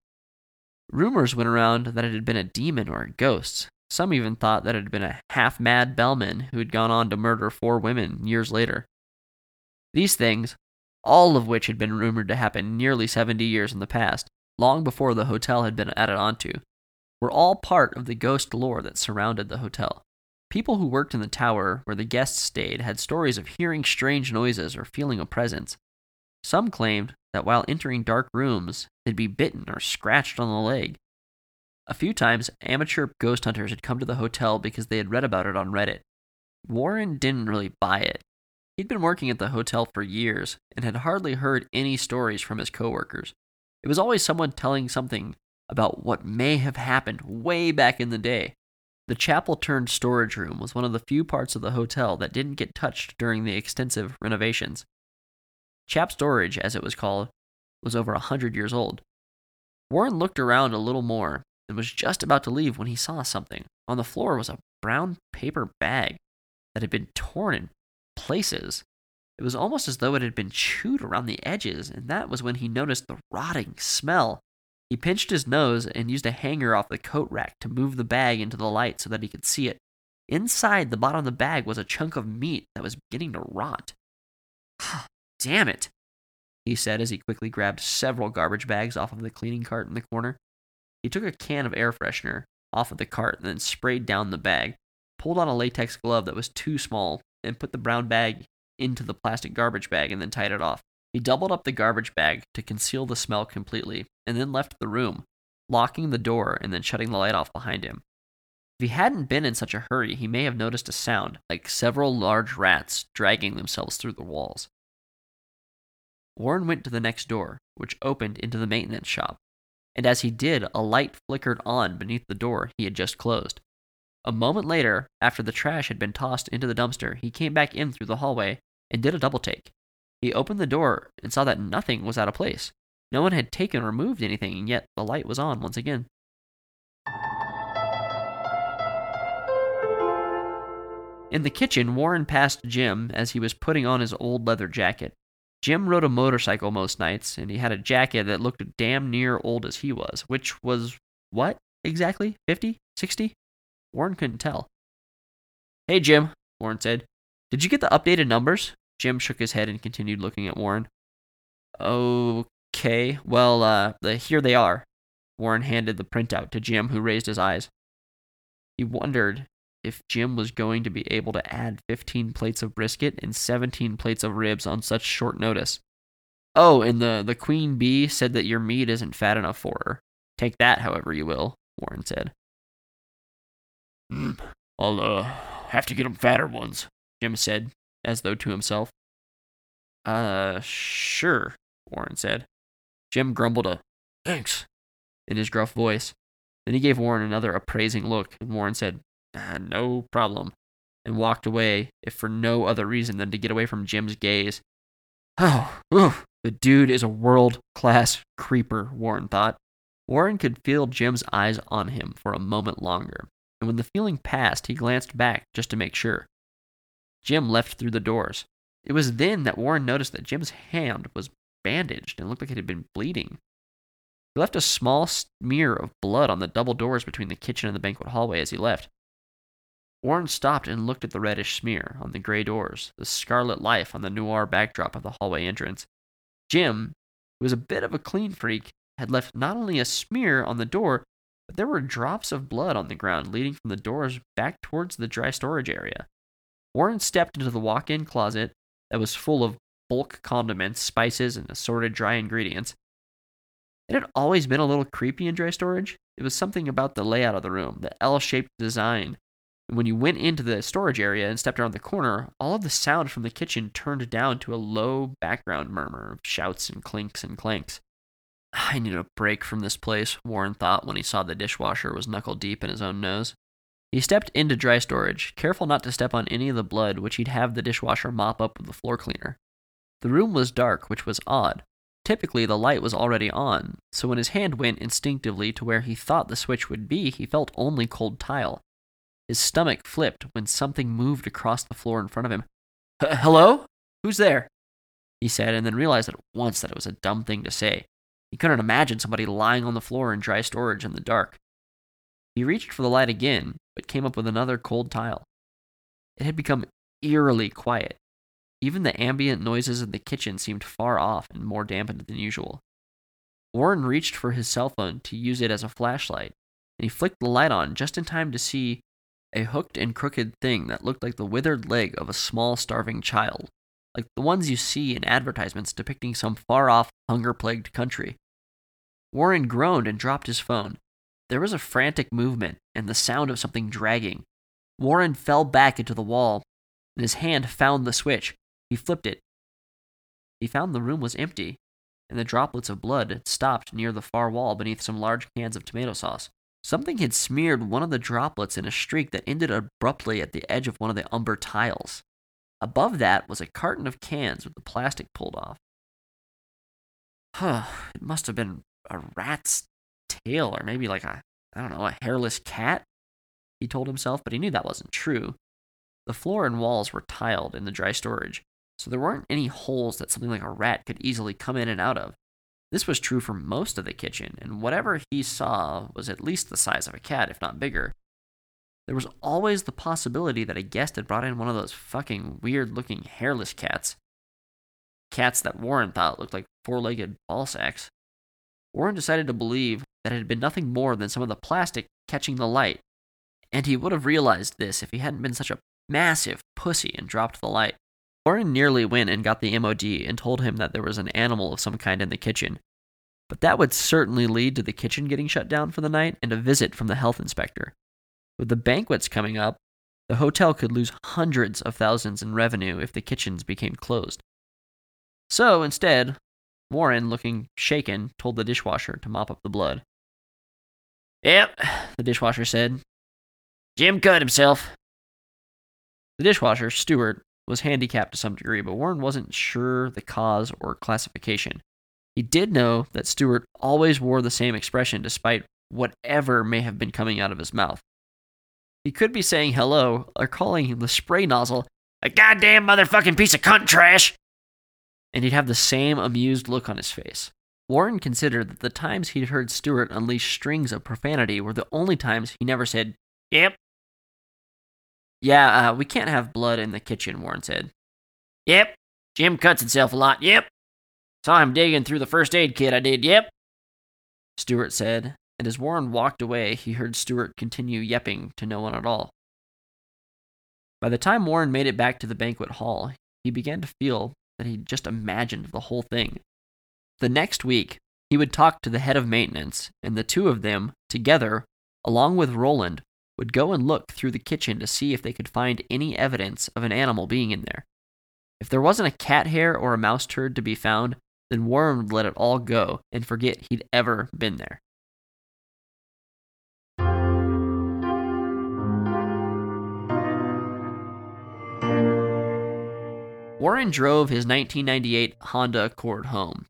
Rumors went around that it had been a demon or a ghost. Some even thought that it had been a half mad bellman who had gone on to murder four women years later. These things, all of which had been rumored to happen nearly 70 years in the past, long before the hotel had been added onto, were all part of the ghost lore that surrounded the hotel. People who worked in the tower where the guests stayed had stories of hearing strange noises or feeling a presence. Some claimed that while entering dark rooms, they'd be bitten or scratched on the leg. A few times, amateur ghost hunters had come to the hotel because they had read about it on Reddit. Warren didn't really buy it. He'd been working at the hotel for years and had hardly heard any stories from his coworkers. It was always someone telling something about what may have happened way back in the day. The chapel turned storage room was one of the few parts of the hotel that didn't get touched during the extensive renovations. Chap Storage, as it was called, was over a hundred years old. Warren looked around a little more and was just about to leave when he saw something. On the floor was a brown paper bag that had been torn in places. It was almost as though it had been chewed around the edges, and that was when he noticed the rotting smell. He pinched his nose and used a hanger off the coat rack to move the bag into the light so that he could see it. Inside the bottom of the bag was a chunk of meat that was beginning to rot. Damn it, he said as he quickly grabbed several garbage bags off of the cleaning cart in the corner. He took a can of air freshener off of the cart and then sprayed down the bag, pulled on a latex glove that was too small, and put the brown bag into the plastic garbage bag and then tied it off. He doubled up the garbage bag to conceal the smell completely and then left the room, locking the door and then shutting the light off behind him. If he hadn't been in such a hurry, he may have noticed a sound, like several large rats dragging themselves through the walls. Warren went to the next door, which opened into the maintenance shop, and as he did, a light flickered on beneath the door he had just closed. A moment later, after the trash had been tossed into the dumpster, he came back in through the hallway and did a double take. He opened the door and saw that nothing was out of place. No one had taken or moved anything, and yet the light was on once again. In the kitchen, Warren passed Jim as he was putting on his old leather jacket. Jim rode a motorcycle most nights, and he had a jacket that looked damn near old as he was, which was what exactly? 50? 60? Warren couldn't tell. Hey, Jim, Warren said. Did you get the updated numbers? Jim shook his head and continued looking at Warren. Okay, well, uh, the, here they are. Warren handed the printout to Jim, who raised his eyes. He wondered if Jim was going to be able to add 15 plates of brisket and 17 plates of ribs on such short notice. Oh, and the, the queen bee said that your meat isn't fat enough for her. Take that however you will, Warren said. Mm, I'll, uh, have to get get 'em fatter ones. Jim said, as though to himself. Uh, sure, Warren said. Jim grumbled a Thanks. in his gruff voice. Then he gave Warren another appraising look, and Warren said, "Ah, No problem, and walked away, if for no other reason than to get away from Jim's gaze. Oh, the dude is a world class creeper, Warren thought. Warren could feel Jim's eyes on him for a moment longer, and when the feeling passed, he glanced back just to make sure. Jim left through the doors. It was then that Warren noticed that Jim's hand was bandaged and looked like it had been bleeding. He left a small smear of blood on the double doors between the kitchen and the banquet hallway as he left. Warren stopped and looked at the reddish smear on the gray doors, the scarlet life on the noir backdrop of the hallway entrance. Jim, who was a bit of a clean freak, had left not only a smear on the door, but there were drops of blood on the ground leading from the doors back towards the dry storage area. Warren stepped into the walk in closet that was full of bulk condiments, spices, and assorted dry ingredients. It had always been a little creepy in dry storage. It was something about the layout of the room, the L shaped design. When you went into the storage area and stepped around the corner, all of the sound from the kitchen turned down to a low background murmur of shouts and clinks and clanks. (sighs) I need a break from this place, Warren thought when he saw the dishwasher was knuckle deep in his own nose. He stepped into dry storage, careful not to step on any of the blood which he'd have the dishwasher mop up with the floor cleaner. The room was dark, which was odd. Typically, the light was already on, so when his hand went instinctively to where he thought the switch would be, he felt only cold tile. His stomach flipped when something moved across the floor in front of him. Hello? Who's there? He said, and then realized at once that it was a dumb thing to say. He couldn't imagine somebody lying on the floor in dry storage in the dark. He reached for the light again, but came up with another cold tile. It had become eerily quiet. Even the ambient noises in the kitchen seemed far off and more dampened than usual. Warren reached for his cell phone to use it as a flashlight, and he flicked the light on just in time to see a hooked and crooked thing that looked like the withered leg of a small starving child, like the ones you see in advertisements depicting some far off, hunger plagued country. Warren groaned and dropped his phone. There was a frantic movement and the sound of something dragging. Warren fell back into the wall, and his hand found the switch. He flipped it. He found the room was empty, and the droplets of blood had stopped near the far wall beneath some large cans of tomato sauce. Something had smeared one of the droplets in a streak that ended abruptly at the edge of one of the umber tiles. Above that was a carton of cans with the plastic pulled off. Huh, it must have been a rat's tail, or maybe like a, I don't know, a hairless cat, he told himself, but he knew that wasn't true. The floor and walls were tiled in the dry storage, so there weren't any holes that something like a rat could easily come in and out of. This was true for most of the kitchen, and whatever he saw was at least the size of a cat, if not bigger. There was always the possibility that a guest had brought in one of those fucking weird looking hairless cats. Cats that Warren thought looked like four legged ball sacks. Warren decided to believe that it had been nothing more than some of the plastic catching the light, and he would have realized this if he hadn't been such a massive pussy and dropped the light. Warren nearly went and got the MOD and told him that there was an animal of some kind in the kitchen. But that would certainly lead to the kitchen getting shut down for the night and a visit from the health inspector. With the banquets coming up, the hotel could lose hundreds of thousands in revenue if the kitchens became closed. So instead, Warren, looking shaken, told the dishwasher to mop up the blood. Yep, The dishwasher said. Jim cut himself. The dishwasher, Stewart, was handicapped to some degree, but Warren wasn't sure the cause or classification. He did know that Stewart always wore the same expression despite whatever may have been coming out of his mouth. He could be saying hello or calling the spray nozzle a goddamn motherfucking piece of cunt trash, and he'd have the same amused look on his face. Warren considered that the times he'd heard Stewart unleash strings of profanity were the only times he never said, Yep. Yeah, uh, we can't have blood in the kitchen, Warren said. Yep. Jim cuts himself a lot. Yep. Saw him digging through the first aid kit I did. Yep. Stewart said, and as Warren walked away, he heard Stewart continue yepping to no one at all. By the time Warren made it back to the banquet hall, he began to feel that he'd just imagined the whole thing. The next week, he would talk to the head of maintenance, and the two of them, together, along with Roland, would go and look through the kitchen to see if they could find any evidence of an animal being in there. If there wasn't a cat hair or a mouse turd to be found, then Warren would let it all go and forget he'd ever been there. Warren drove his 1998 Honda Accord home.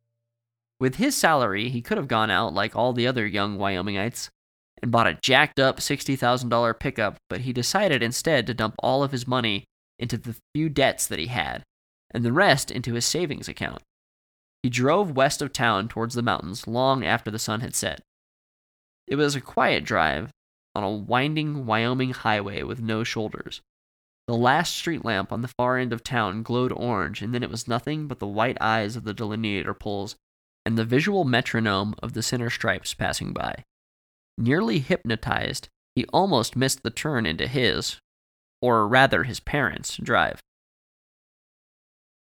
With his salary, he could have gone out like all the other young Wyomingites and bought a jacked up $60,000 pickup, but he decided instead to dump all of his money into the few debts that he had, and the rest into his savings account. He drove west of town towards the mountains long after the sun had set. It was a quiet drive on a winding Wyoming highway with no shoulders. The last street lamp on the far end of town glowed orange, and then it was nothing but the white eyes of the delineator poles and the visual metronome of the center stripes passing by. Nearly hypnotized, he almost missed the turn into his, or rather his parents' drive.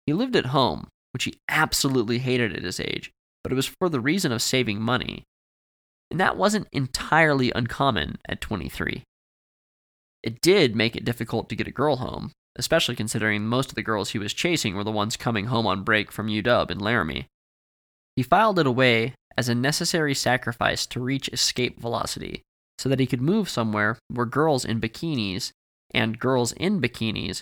He lived at home, which he absolutely hated at his age, but it was for the reason of saving money. And that wasn't entirely uncommon at 23. It did make it difficult to get a girl home, especially considering most of the girls he was chasing were the ones coming home on break from UW in Laramie. He filed it away as a necessary sacrifice to reach escape velocity so that he could move somewhere where girls in bikinis and girls in bikinis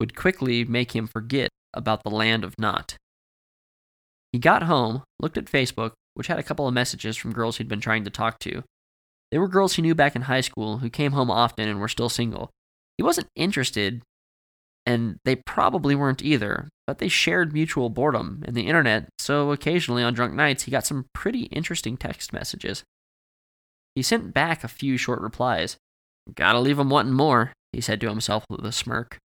would quickly make him forget about the land of not. He got home, looked at Facebook, which had a couple of messages from girls he'd been trying to talk to. They were girls he knew back in high school who came home often and were still single. He wasn't interested, and they probably weren't either, but they shared mutual boredom and the internet, so occasionally on drunk nights he got some pretty interesting text messages. He sent back a few short replies. Gotta leave 'em wanting more, he said to himself with a smirk.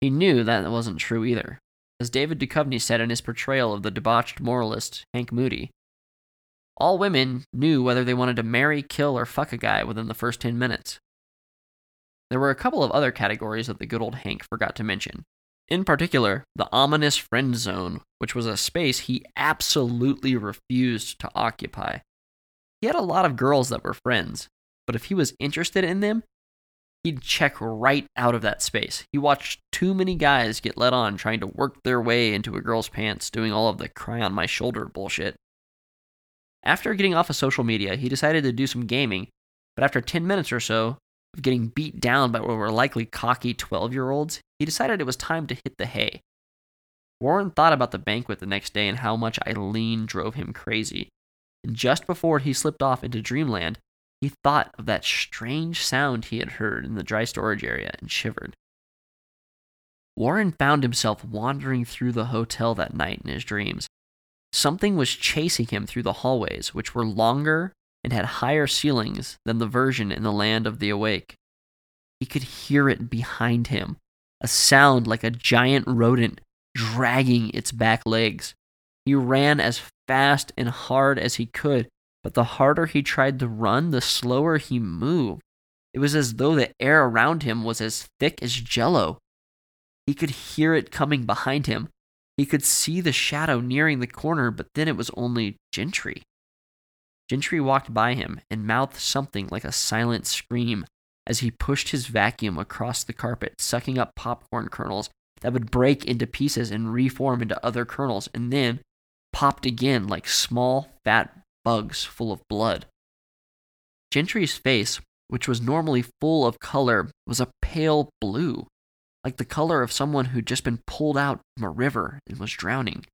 He knew that wasn't true either, as David Duchovny said in his portrayal of the debauched moralist Hank Moody. All women knew whether they wanted to marry, kill, or fuck a guy within the first 10 minutes. There were a couple of other categories that the good old Hank forgot to mention. In particular, the ominous friend zone, which was a space he absolutely refused to occupy. He had a lot of girls that were friends, but if he was interested in them, he'd check right out of that space. He watched too many guys get let on trying to work their way into a girl's pants, doing all of the cry on my shoulder bullshit. After getting off of social media, he decided to do some gaming, but after 10 minutes or so of getting beat down by what were likely cocky 12 year olds, he decided it was time to hit the hay. Warren thought about the banquet the next day and how much Eileen drove him crazy. And just before he slipped off into dreamland, he thought of that strange sound he had heard in the dry storage area and shivered. Warren found himself wandering through the hotel that night in his dreams. Something was chasing him through the hallways, which were longer and had higher ceilings than the version in the land of the awake. He could hear it behind him, a sound like a giant rodent dragging its back legs. He ran as fast and hard as he could, but the harder he tried to run, the slower he moved. It was as though the air around him was as thick as jello. He could hear it coming behind him. He could see the shadow nearing the corner, but then it was only Gentry. Gentry walked by him and mouthed something like a silent scream as he pushed his vacuum across the carpet, sucking up popcorn kernels that would break into pieces and reform into other kernels, and then popped again like small, fat bugs full of blood. Gentry's face, which was normally full of color, was a pale blue. like the color of someone who'd just been pulled out from a river and was drowning.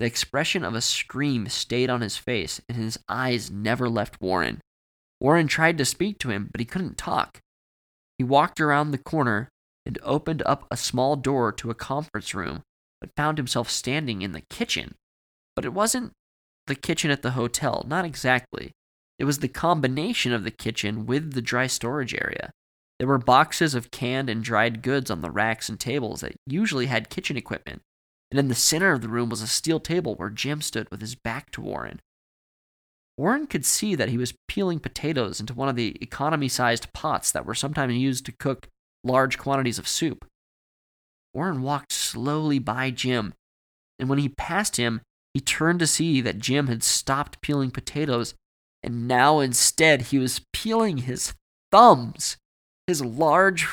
The expression of a scream stayed on his face, and his eyes never left Warren. Warren tried to speak to him, but he couldn't talk. He walked around the corner and opened up a small door to a conference room, but found himself standing in the kitchen. But it wasn't the kitchen at the hotel, not exactly. It was the combination of the kitchen with the dry storage area. There were boxes of canned and dried goods on the racks and tables that usually had kitchen equipment, and in the center of the room was a steel table where Jim stood with his back to Warren. Warren could see that he was peeling potatoes into one of the economy sized pots that were sometimes used to cook large quantities of soup. Warren walked slowly by Jim, and when he passed him, he turned to see that Jim had stopped peeling potatoes, and now instead he was peeling his thumbs his large,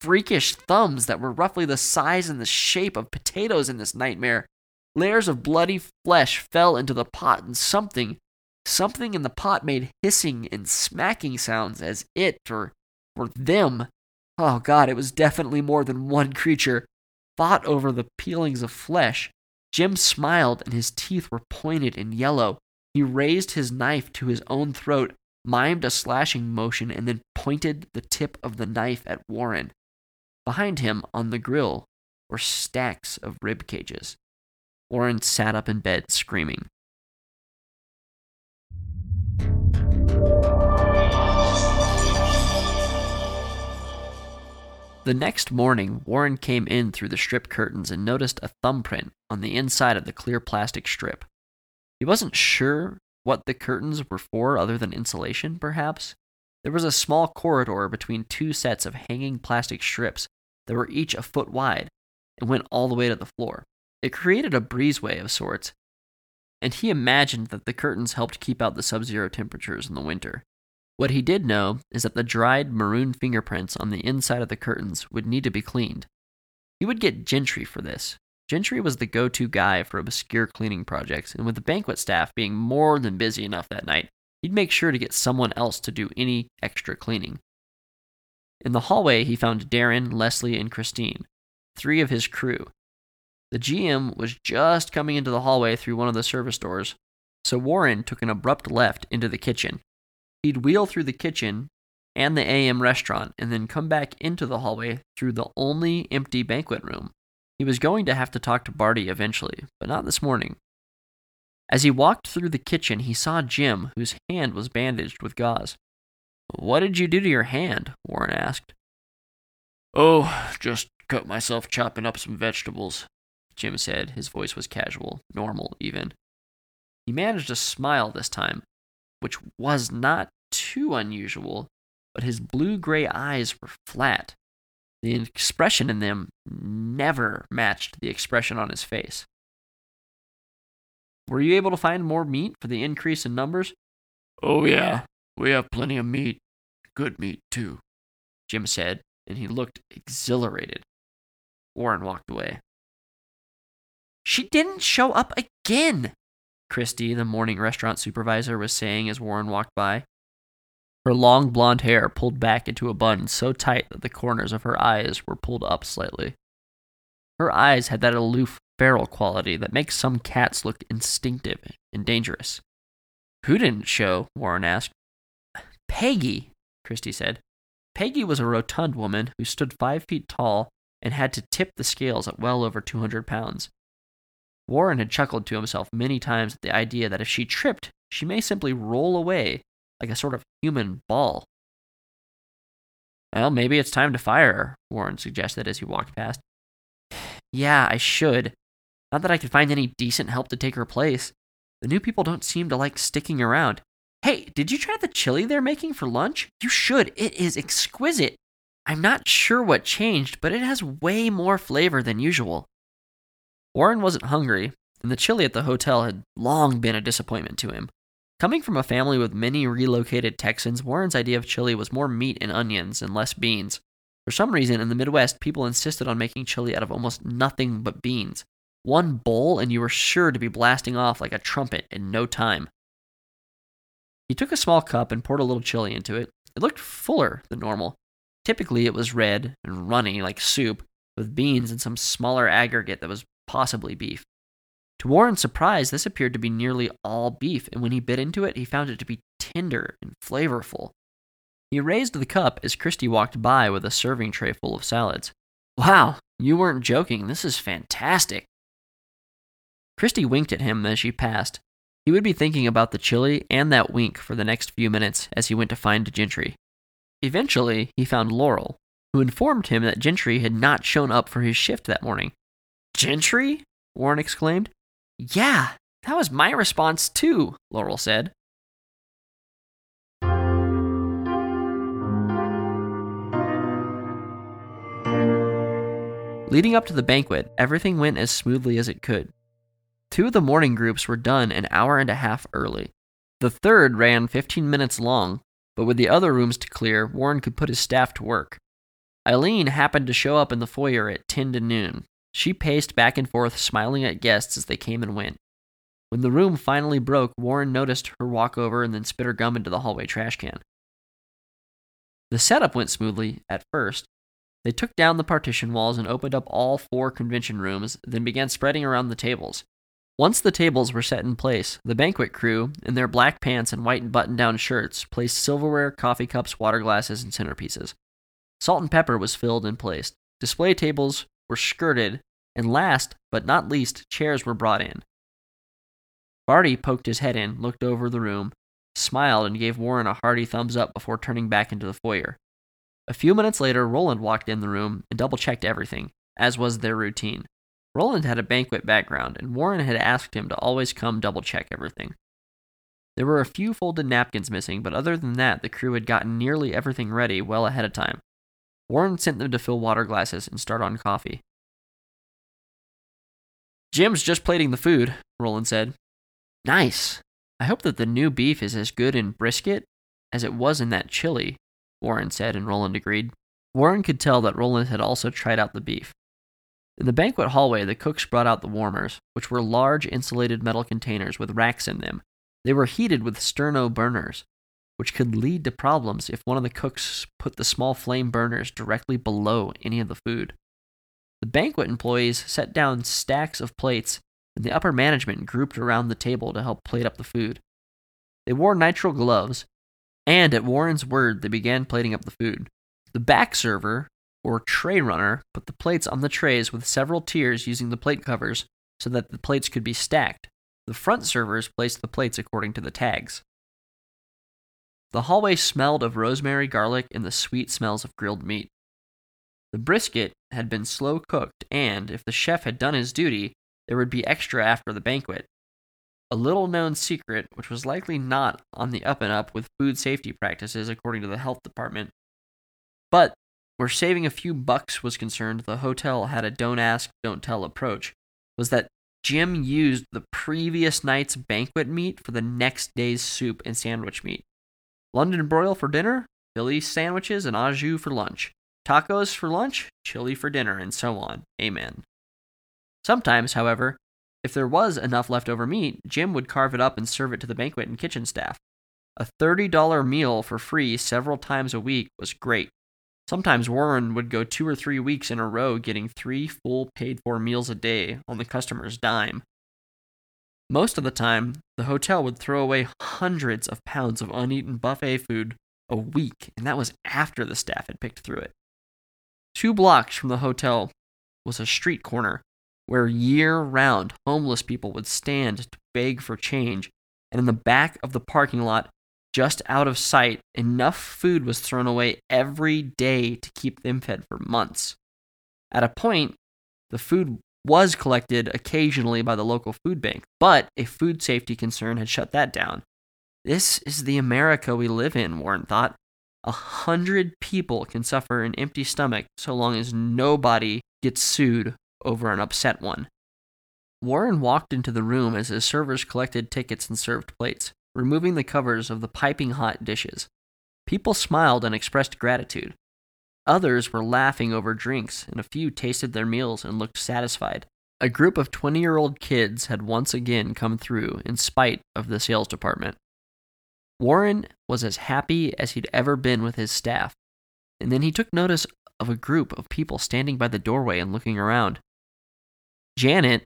freakish thumbs that were roughly the size and the shape of potatoes in this nightmare. Layers of bloody flesh fell into the pot, and something, something in the pot made hissing and smacking sounds as it, or, or them, oh god, it was definitely more than one creature, fought over the peelings of flesh. Jim smiled, and his teeth were pointed and yellow. He raised his knife to his own throat, mimed a slashing motion, and then pointed the tip of the knife at Warren. Behind him, on the grill, were stacks of rib cages. Warren sat up in bed, screaming. The next morning, Warren came in through the strip curtains and noticed a thumbprint on the inside of the clear plastic strip. He wasn't sure what the curtains were for other than insulation, perhaps? There was a small corridor between two sets of hanging plastic strips that were each a foot wide and went all the way to the floor. It created a breezeway of sorts, and he imagined that the curtains helped keep out the sub zero temperatures in the winter. What he did know is that the dried maroon fingerprints on the inside of the curtains would need to be cleaned. He would get Gentry for this, Gentry was the go to guy for obscure cleaning projects, and with the banquet staff being more than busy enough that night, he'd make sure to get someone else to do any extra cleaning. In the hallway, he found Darren, Leslie, and Christine, three of his crew. The GM was just coming into the hallway through one of the service doors, so Warren took an abrupt left into the kitchen. He'd wheel through the kitchen and the AM restaurant and then come back into the hallway through the only empty banquet room. He was going to have to talk to Barty eventually, but not this morning. As he walked through the kitchen, he saw Jim, whose hand was bandaged with gauze. What did you do to your hand? Warren asked. Oh, just cut myself chopping up some vegetables, Jim said. His voice was casual, normal even. He managed a smile this time, which was not too unusual, but his blue gray eyes were flat. The expression in them never matched the expression on his face. Were you able to find more meat for the increase in numbers? Oh, yeah. We have plenty of meat. Good meat, too, Jim said, and he looked exhilarated. Warren walked away. She didn't show up again, Christy, the morning restaurant supervisor, was saying as Warren walked by. Her long blonde hair pulled back into a bun so tight that the corners of her eyes were pulled up slightly. Her eyes had that aloof, feral quality that makes some cats look instinctive and dangerous. Who didn't show? Warren asked. Peggy, Christy said. Peggy was a rotund woman who stood five feet tall and had to tip the scales at well over 200 pounds. Warren had chuckled to himself many times at the idea that if she tripped, she may simply roll away like a sort of human ball. Well, maybe it's time to fire her, Warren suggested as he walked past. (sighs) Yeah, I should. Not that I could find any decent help to take her place. The new people don't seem to like sticking around. Hey, did you try the chili they're making for lunch? You should. It is exquisite. I'm not sure what changed, but it has way more flavor than usual. Warren wasn't hungry, and the chili at the hotel had long been a disappointment to him. Coming from a family with many relocated Texans, Warren's idea of chili was more meat and onions and less beans. For some reason, in the Midwest, people insisted on making chili out of almost nothing but beans. One bowl, and you were sure to be blasting off like a trumpet in no time. He took a small cup and poured a little chili into it. It looked fuller than normal. Typically, it was red and runny like soup, with beans and some smaller aggregate that was possibly beef. To Warren's surprise, this appeared to be nearly all beef, and when he bit into it, he found it to be tender and flavorful. He raised the cup as Christy walked by with a serving tray full of salads. Wow, you weren't joking. This is fantastic. Christy winked at him as she passed. He would be thinking about the chili and that wink for the next few minutes as he went to find Gentry. Eventually, he found Laurel, who informed him that Gentry had not shown up for his shift that morning. Gentry? Warren exclaimed. Yeah, that was my response too, Laurel said. Leading up to the banquet, everything went as smoothly as it could. Two of the morning groups were done an hour and a half early. The third ran 15 minutes long, but with the other rooms to clear, Warren could put his staff to work. Eileen happened to show up in the foyer at 10 to noon. She paced back and forth, smiling at guests as they came and went. When the room finally broke, Warren noticed her walk over and then spit her gum into the hallway trash can. The setup went smoothly at first, they took down the partition walls and opened up all four convention rooms, then began spreading around the tables. Once the tables were set in place, the banquet crew, in their black pants and white button down shirts, placed silverware, coffee cups, water glasses, and centerpieces. Salt and pepper was filled and placed. Display tables were skirted, and last but not least, chairs were brought in. Barty poked his head in, looked over the room, smiled, and gave Warren a hearty thumbs up before turning back into the foyer. A few minutes later, Roland walked in the room and double checked everything, as was their routine. Roland had a banquet background, and Warren had asked him to always come double check everything. There were a few folded napkins missing, but other than that, the crew had gotten nearly everything ready well ahead of time. Warren sent them to fill water glasses and start on coffee. Jim's just plating the food, Roland said. Nice. I hope that the new beef is as good in brisket as it was in that chili, Warren said, and Roland agreed. Warren could tell that Roland had also tried out the beef. In the banquet hallway, the cooks brought out the warmers, which were large insulated metal containers with racks in them. They were heated with sterno burners, which could lead to problems if one of the cooks put the small flame burners directly below any of the food. The banquet employees set down stacks of plates, and the upper management grouped around the table to help plate up the food. They wore nitrile gloves, and at Warren's word, they began plating up the food. The back server, or tray runner, put the plates on the trays with several tiers using the plate covers so that the plates could be stacked. The front servers placed the plates according to the tags. The hallway smelled of rosemary, garlic, and the sweet smells of grilled meat. The brisket had been slow cooked, and if the chef had done his duty, there would be extra after the banquet, a little known secret, which was likely not on the up and up with food safety practices according to the health department. But where saving a few bucks was concerned, the hotel had a don't ask, don't tell approach, was that Jim used the previous night's banquet meat for the next day's soup and sandwich meat. London broil for dinner, Philly sandwiches and au jus for lunch, tacos for lunch, chili for dinner, and so on. Amen. Sometimes, however, if there was enough leftover meat, Jim would carve it up and serve it to the banquet and kitchen staff. A $30 meal for free several times a week was great. Sometimes Warren would go two or three weeks in a row getting three full paid for meals a day on the customer's dime. Most of the time, the hotel would throw away hundreds of pounds of uneaten buffet food a week, and that was after the staff had picked through it. Two blocks from the hotel was a street corner where year round homeless people would stand to beg for change, and in the back of the parking lot, just out of sight, enough food was thrown away every day to keep them fed for months. At a point, the food was collected occasionally by the local food bank, but a food safety concern had shut that down. This is the America we live in, Warren thought. A hundred people can suffer an empty stomach so long as nobody gets sued over an upset one. Warren walked into the room as his servers collected tickets and served plates, removing the covers of the piping hot dishes. People smiled and expressed gratitude. Others were laughing over drinks, and a few tasted their meals and looked satisfied. A group of 20 year old kids had once again come through in spite of the sales department. Warren was as happy as he'd ever been with his staff. and then he took notice of a group of people standing by the doorway and looking around. Janet,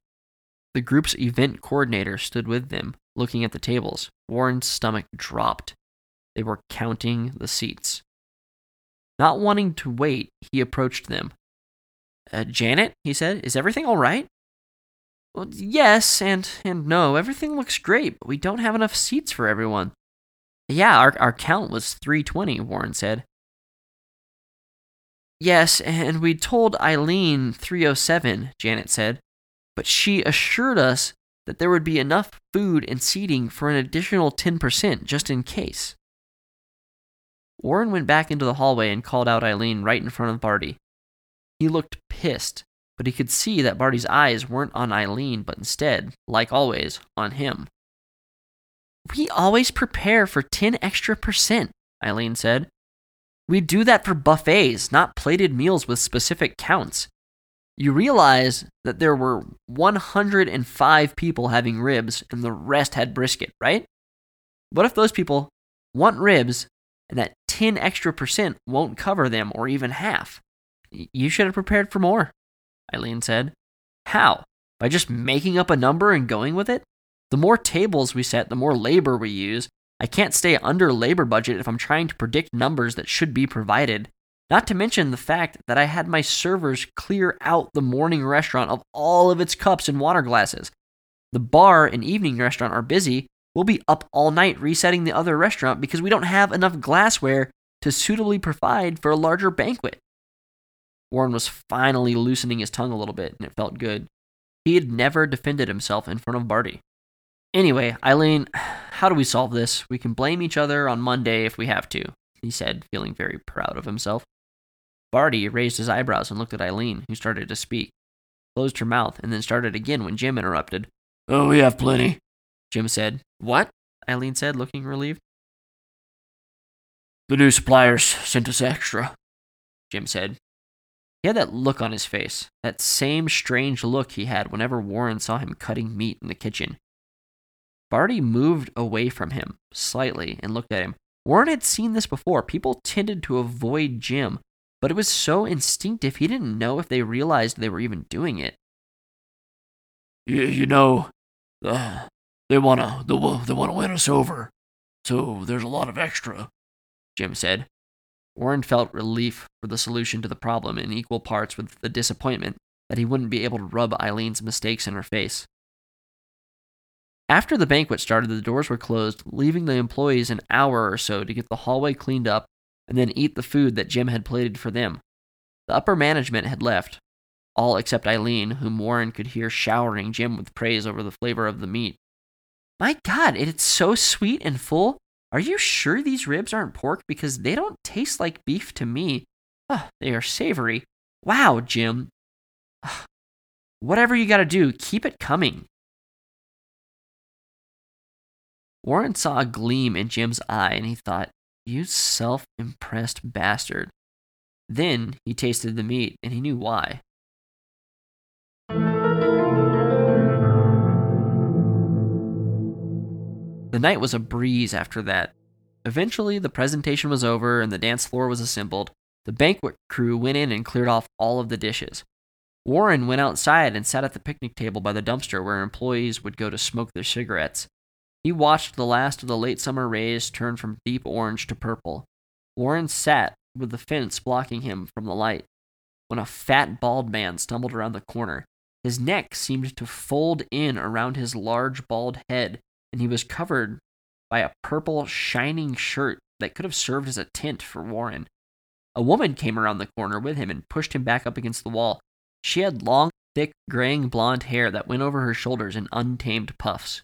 the group's event coordinator, stood with them, looking at the tables. Warren's stomach dropped. They were counting the seats. Not wanting to wait, he approached them. Uh, Janet, he said, is everything all right? Well, yes and and no. Everything looks great, but we don't have enough seats for everyone. Yeah, our our count was 320, Warren said. Yes, and we told Eileen 307, Janet said, but she assured us that there would be enough food and seating for an additional 10% just in case. Warren went back into the hallway and called out Eileen right in front of Barty. He looked pissed, but he could see that Barty's eyes weren't on Eileen, but instead, like always, on him. We always prepare for 10 extra percent, Eileen said. We do that for buffets, not plated meals with specific counts. You realize that there were 105 people having ribs and the rest had brisket, right? What if those people want ribs and that 10 extra percent won't cover them or even half? You should have prepared for more, Eileen said. How? By just making up a number and going with it? The more tables we set, the more labor we use. I can't stay under labor budget if I'm trying to predict numbers that should be provided. Not to mention the fact that I had my servers clear out the morning restaurant of all of its cups and water glasses. The bar and evening restaurant are busy. We'll be up all night resetting the other restaurant because we don't have enough glassware to suitably provide for a larger banquet. Warren was finally loosening his tongue a little bit, and it felt good. He had never defended himself in front of Barty. Anyway, Eileen, (sighs) how do we solve this? We can blame each other on Monday if we have to, he said, feeling very proud of himself. Barty raised his eyebrows and looked at Eileen, who started to speak, closed her mouth, and then started again when Jim interrupted. Oh, we have plenty. Jim said. What? Eileen said, looking relieved. The new suppliers sent us extra, Jim said. He had that look on his face, that same strange look he had whenever Warren saw him cutting meat in the kitchen. Barty moved away from him slightly and looked at him. Warren had seen this before. People tended to avoid Jim, but it was so instinctive he didn't know if they realized they were even doing it. You, you know, uh, they wanna they, they wanna win us over, so there's a lot of extra. Jim said. Warren felt relief for the solution to the problem in equal parts with the disappointment that he wouldn't be able to rub Eileen's mistakes in her face. After the banquet started, the doors were closed, leaving the employees an hour or so to get the hallway cleaned up and then eat the food that Jim had plated for them. The upper management had left, all except Eileen, whom Warren could hear showering Jim with praise over the flavor of the meat. My God, it's so sweet and full. Are you sure these ribs aren't pork? Because they don't taste like beef to me. Oh, they are savory. Wow, Jim. Whatever you gotta do, keep it coming. Warren saw a gleam in Jim's eye and he thought, You self impressed bastard. Then he tasted the meat and he knew why. The night was a breeze after that. Eventually, the presentation was over and the dance floor was assembled. The banquet crew went in and cleared off all of the dishes. Warren went outside and sat at the picnic table by the dumpster where employees would go to smoke their cigarettes. He watched the last of the late summer rays turn from deep orange to purple. Warren sat with the fence blocking him from the light when a fat, bald man stumbled around the corner. His neck seemed to fold in around his large, bald head, and he was covered by a purple, shining shirt that could have served as a tent for Warren. A woman came around the corner with him and pushed him back up against the wall. She had long, thick, graying blonde hair that went over her shoulders in untamed puffs.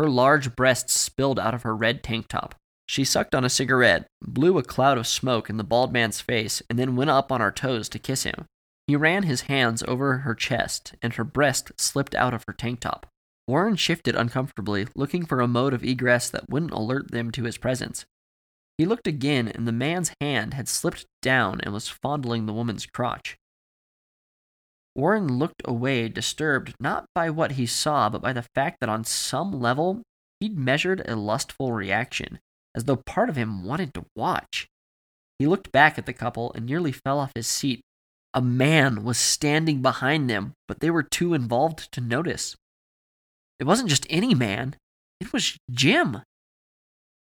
Her large breasts spilled out of her red tank top. She sucked on a cigarette, blew a cloud of smoke in the bald man's face, and then went up on her toes to kiss him. He ran his hands over her chest, and her breast slipped out of her tank top. Warren shifted uncomfortably, looking for a mode of egress that wouldn't alert them to his presence. He looked again, and the man's hand had slipped down and was fondling the woman's crotch. Warren looked away, disturbed not by what he saw, but by the fact that on some level he'd measured a lustful reaction, as though part of him wanted to watch. He looked back at the couple and nearly fell off his seat. A man was standing behind them, but they were too involved to notice. It wasn't just any man, it was Jim.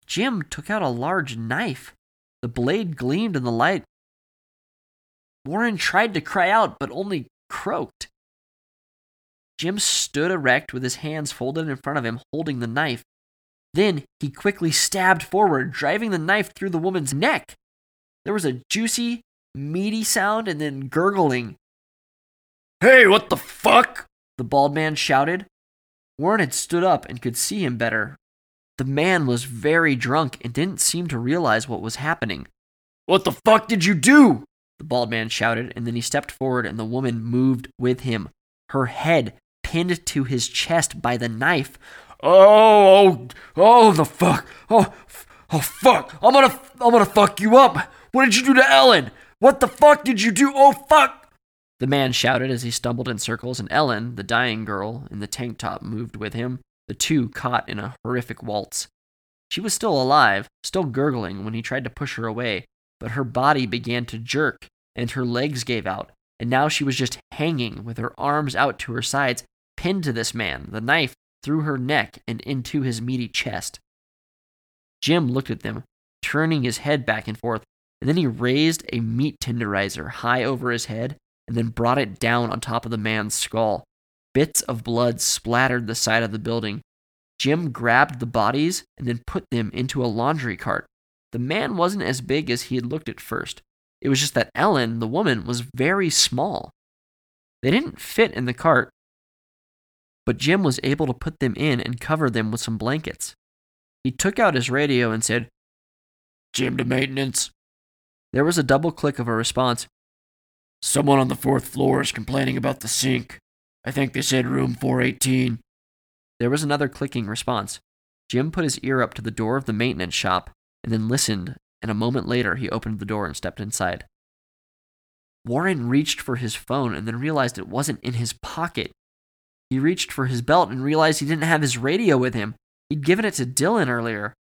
Jim took out a large knife. The blade gleamed in the light. Warren tried to cry out, but only croaked. Jim stood erect with his hands folded in front of him, holding the knife. Then he quickly stabbed forward, driving the knife through the woman's neck. There was a juicy, meaty sound and then gurgling. Hey, what the fuck? The bald man shouted. Warren had stood up and could see him better. The man was very drunk and didn't seem to realize what was happening. What the fuck did you do? The bald man shouted, and then he stepped forward and the woman moved with him, her head pinned to his chest by the knife. Oh, oh, oh, the fuck. Oh, oh, fuck. I'm gonna, I'm gonna fuck you up. What did you do to Ellen? What the fuck did you do? Oh, fuck. The man shouted as he stumbled in circles, and Ellen, the dying girl in the tank top, moved with him, the two caught in a horrific waltz. She was still alive, still gurgling when he tried to push her away, but her body began to jerk and her legs gave out, and now she was just hanging with her arms out to her sides, pinned to this man, the knife through her neck and into his meaty chest. Jim looked at them, turning his head back and forth, and then he raised a meat tenderizer high over his head and then brought it down on top of the man's skull. Bits of blood splattered the side of the building. Jim grabbed the bodies and then put them into a laundry cart. The man wasn't as big as he had looked at first. It was just that Ellen, the woman, was very small. They didn't fit in the cart, but Jim was able to put them in and cover them with some blankets. He took out his radio and said, Jim to maintenance. There was a double click of a response. Someone on the fourth floor is complaining about the sink. I think they said room 418. There was another clicking response. Jim put his ear up to the door of the maintenance shop and then listened, and a moment later he opened the door and stepped inside. Warren reached for his phone and then realized it wasn't in his pocket. He reached for his belt and realized he didn't have his radio with him. He'd given it to Dylan earlier.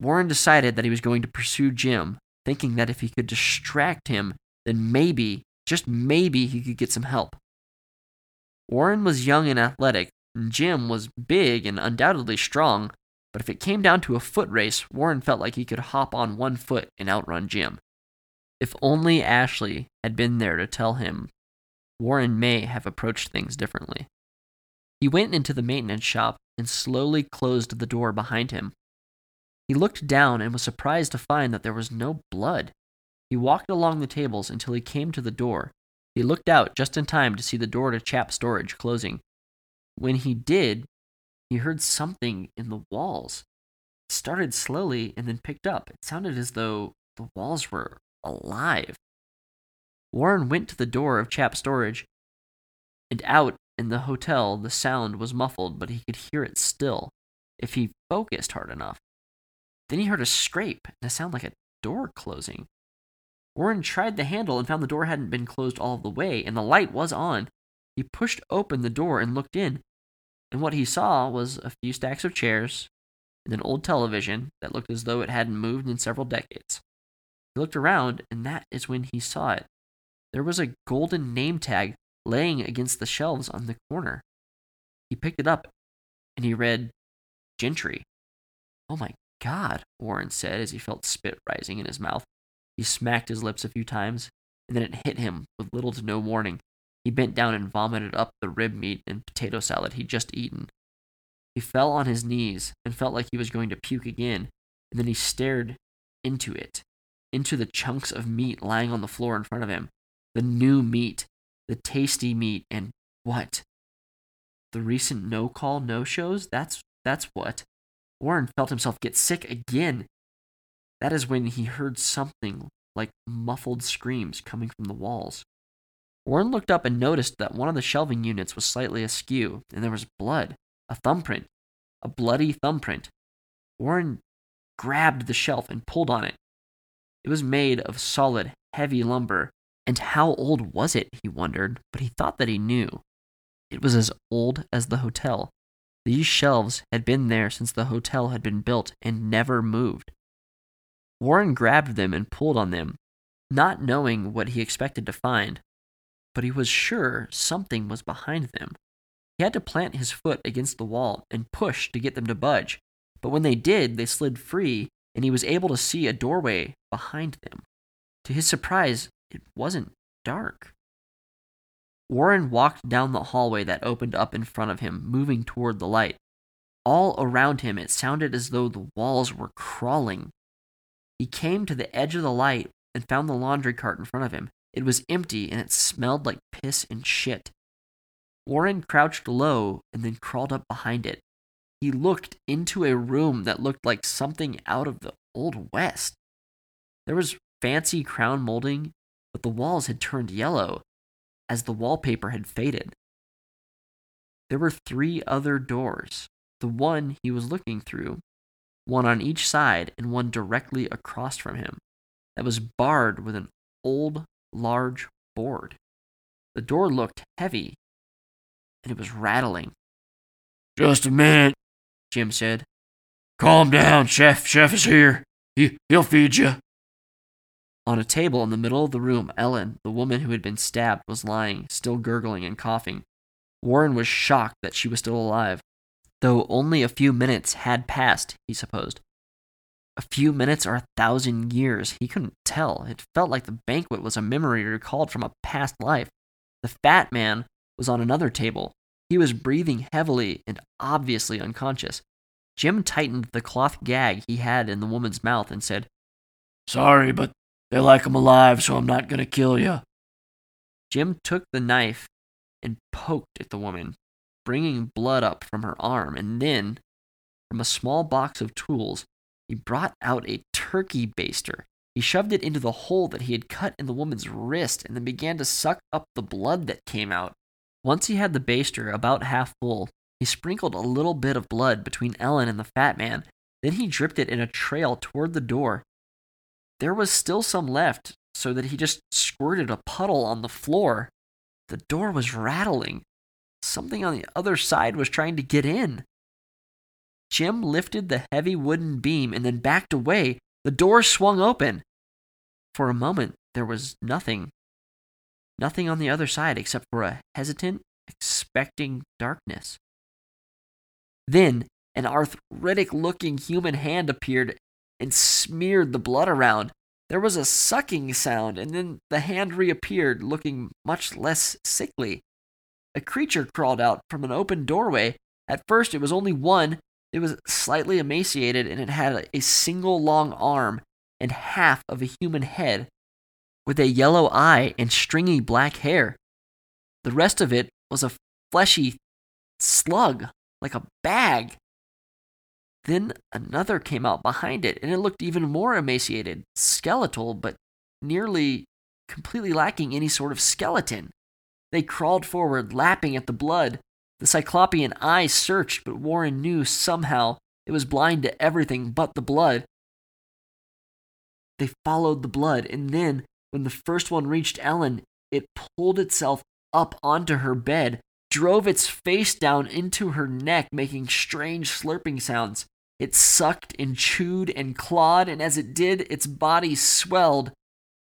Warren decided that he was going to pursue Jim, thinking that if he could distract him, then maybe, just maybe, he could get some help. Warren was young and athletic, and Jim was big and undoubtedly strong, but if it came down to a foot race, Warren felt like he could hop on one foot and outrun Jim. If only Ashley had been there to tell him, Warren may have approached things differently. He went into the maintenance shop and slowly closed the door behind him. He looked down and was surprised to find that there was no blood. He walked along the tables until he came to the door. He looked out just in time to see the door to Chap Storage closing. When he did, he heard something in the walls. It started slowly and then picked up. It sounded as though the walls were alive. Warren went to the door of Chap Storage, and out in the hotel the sound was muffled, but he could hear it still, if he focused hard enough. Then he heard a scrape and a sound like a door closing. Warren tried the handle and found the door hadn't been closed all the way, and the light was on. He pushed open the door and looked in, and what he saw was a few stacks of chairs and an old television that looked as though it hadn't moved in several decades. He looked around, and that is when he saw it. There was a golden name tag laying against the shelves on the corner. He picked it up and he read Gentry. Oh my god, Warren said as he felt spit rising in his mouth. He smacked his lips a few times, and then it hit him with little to no warning. He bent down and vomited up the rib meat and potato salad he'd just eaten. He fell on his knees and felt like he was going to puke again, and then he stared into it, into the chunks of meat lying on the floor in front of him. The new meat, the tasty meat, and what? The recent no call, no shows? That's that's what. Warren felt himself get sick again. That is when he heard something like muffled screams coming from the walls. Warren looked up and noticed that one of the shelving units was slightly askew, and there was blood, a thumbprint, a bloody thumbprint. Warren grabbed the shelf and pulled on it. It was made of solid, heavy lumber, and how old was it, he wondered, but he thought that he knew. It was as old as the hotel. These shelves had been there since the hotel had been built and never moved. Warren grabbed them and pulled on them, not knowing what he expected to find, but he was sure something was behind them. He had to plant his foot against the wall and push to get them to budge, but when they did, they slid free, and he was able to see a doorway behind them. To his surprise, it wasn't dark. Warren walked down the hallway that opened up in front of him, moving toward the light. All around him, it sounded as though the walls were crawling. He came to the edge of the light and found the laundry cart in front of him. It was empty and it smelled like piss and shit. Warren crouched low and then crawled up behind it. He looked into a room that looked like something out of the Old West. There was fancy crown molding, but the walls had turned yellow as the wallpaper had faded. There were three other doors the one he was looking through, one on each side and one directly across from him, that was barred with an old, large board. The door looked heavy, and it was rattling. Just a minute, Jim said. Calm down, Chef. Chef is here. He, he'll feed you. On a table in the middle of the room, Ellen, the woman who had been stabbed, was lying, still gurgling and coughing. Warren was shocked that she was still alive, though only a few minutes had passed, he supposed. A few minutes or a thousand years, he couldn't tell. It felt like the banquet was a memory recalled from a past life. The fat man was on another table. He was breathing heavily and obviously unconscious. Jim tightened the cloth gag he had in the woman's mouth and said, Sorry, but they like 'em alive, so I'm not gonna kill you. Jim took the knife and poked at the woman, bringing blood up from her arm, and then, from a small box of tools, he brought out a turkey baster. He shoved it into the hole that he had cut in the woman's wrist and then began to suck up the blood that came out. Once he had the baster about half full, he sprinkled a little bit of blood between Ellen and the fat man. Then he dripped it in a trail toward the door. There was still some left, so that he just squirted a puddle on the floor. The door was rattling. Something on the other side was trying to get in. Jim lifted the heavy wooden beam and then backed away. The door swung open. For a moment, there was nothing. Nothing on the other side except for a hesitant, expecting darkness. Then, an arthritic looking human hand appeared and smeared the blood around. There was a sucking sound, and then the hand reappeared, looking much less sickly. A creature crawled out from an open doorway. At first, it was only one. It was slightly emaciated, and it had a single long arm and half of a human head, with a yellow eye and stringy black hair. The rest of it was a fleshy slug, like a bag. Then another came out behind it, and it looked even more emaciated, skeletal, but nearly completely lacking any sort of skeleton. They crawled forward, lapping at the blood. The Cyclopean eye searched, but Warren knew somehow it was blind to everything but the blood. They followed the blood, and then, when the first one reached Ellen, it pulled itself up onto her bed, drove its face down into her neck, making strange slurping sounds. It sucked and chewed and clawed, and as it did, its body swelled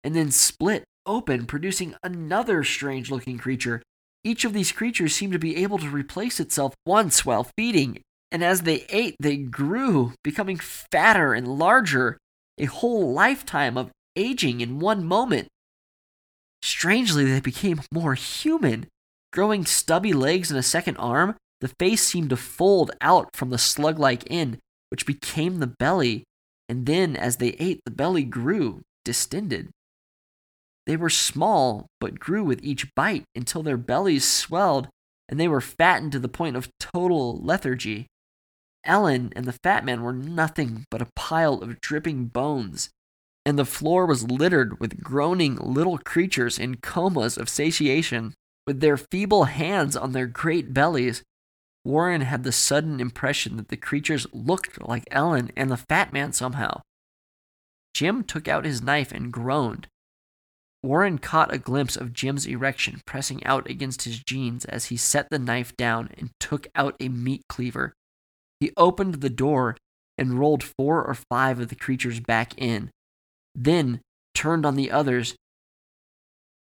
and then split open, producing another strange looking creature. Each of these creatures seemed to be able to replace itself once while feeding, and as they ate, they grew, becoming fatter and larger, a whole lifetime of aging in one moment. Strangely, they became more human. Growing stubby legs and a second arm, the face seemed to fold out from the slug like end, which became the belly, and then as they ate, the belly grew, distended. They were small, but grew with each bite until their bellies swelled and they were fattened to the point of total lethargy. Ellen and the fat man were nothing but a pile of dripping bones, and the floor was littered with groaning little creatures in comas of satiation, with their feeble hands on their great bellies. Warren had the sudden impression that the creatures looked like Ellen and the fat man somehow. Jim took out his knife and groaned. Warren caught a glimpse of Jim's erection pressing out against his jeans as he set the knife down and took out a meat cleaver. He opened the door and rolled four or five of the creatures back in, then turned on the others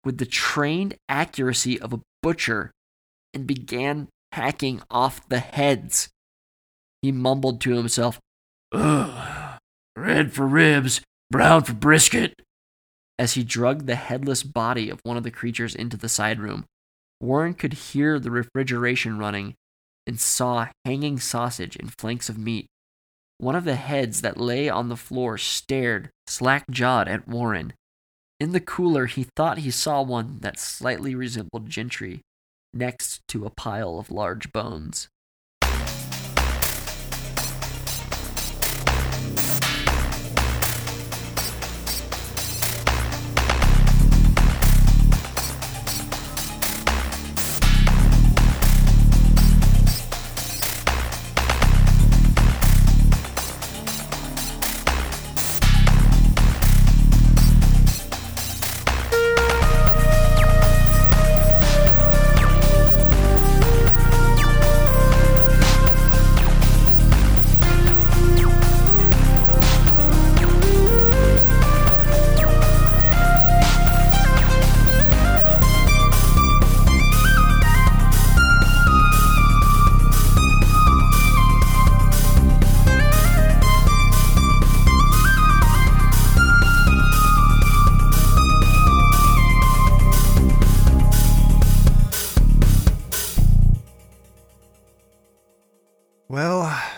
with the trained accuracy of a butcher and began hacking off the heads. He mumbled to himself, Ugh. Red for ribs, brown for brisket. As he drugged the headless body of one of the creatures into the side room. Warren could hear the refrigeration running and saw hanging sausage and flanks of meat. One of the heads that lay on the floor stared, slack jawed, at Warren. In the cooler, he thought he saw one that slightly resembled Gentry next to a pile of large bones.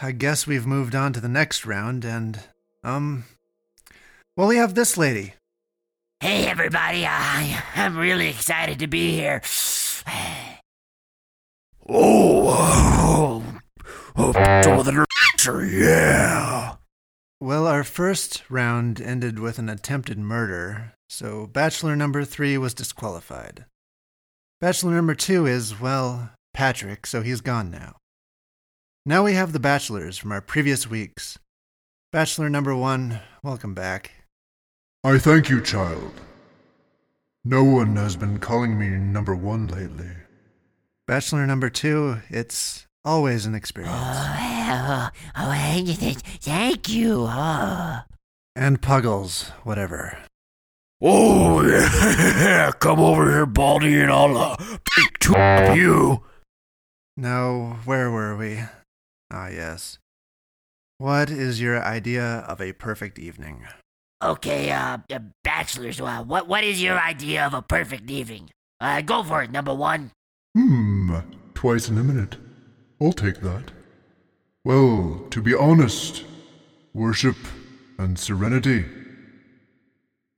I guess we've moved on to the next round, and, um. Well, we have this lady. Hey, everybody. I, I'm really excited to be here. Oh, oh, oh, some the nerds, yeah. Well, our first round ended with an attempted murder, so Bachelor number three was disqualified. Bachelor number two is, well, Patrick, so he's gone now. Now we have the bachelors from our previous weeks. Bachelor number one, welcome back. I thank you, child. No one has been calling me number one lately. Bachelor number two, it's always an experience. Oh, oh, (laughs) thank you. Thank you. Oh. And Puggles, whatever. Oh, (laughs) yeah. Come over here, Baldy, and I'll uh, pick two of you. Now, where were we? Ah, yes. What is your idea of a perfect evening? Okay, uh, uh, bachelors, uh, what, what is your idea of a perfect evening? Uh, go for it, number one. Hmm, twice in a minute. I'll take that. Well, to be honest, worship and serenity.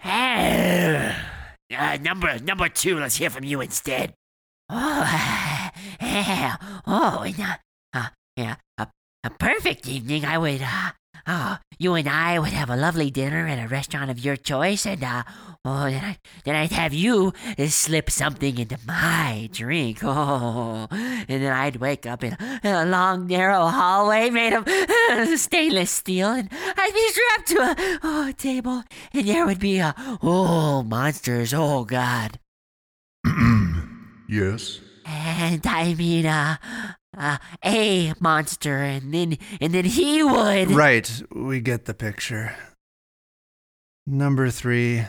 (sighs) Uh, number number two, let's hear from you instead. (sighs) Oh, (sighs) yeah. Oh, and, uh, uh, yeah, a, a perfect evening. I would, uh, oh, you and I would have a lovely dinner at a restaurant of your choice, and, uh, oh, then, I, then I'd have you slip something into my drink. (laughs) Oh, and then I'd wake up in a, in a long, narrow hallway made of (laughs) stainless steel, and I'd be strapped to a oh, table, and there would be, uh, oh, monsters. Oh, God. (clears throat) yes? And I mean, uh, uh, a monster, and then, and then he would. Right, we get the picture. Number three,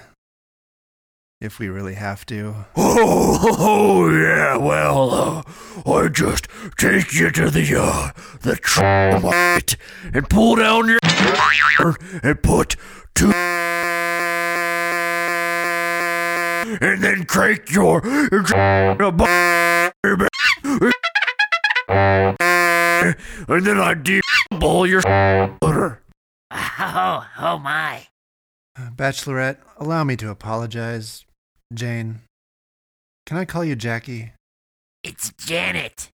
if we really have to. Oh, (laughs) oh, yeah, well, uh, I just take you to the, uh, the tramite and pull down your (laughs) and put two (laughs) and then crank your and then I de-ball your butter. Oh, oh my. Bachelorette, allow me to apologize. Jane, can I call you Jackie? It's Janet.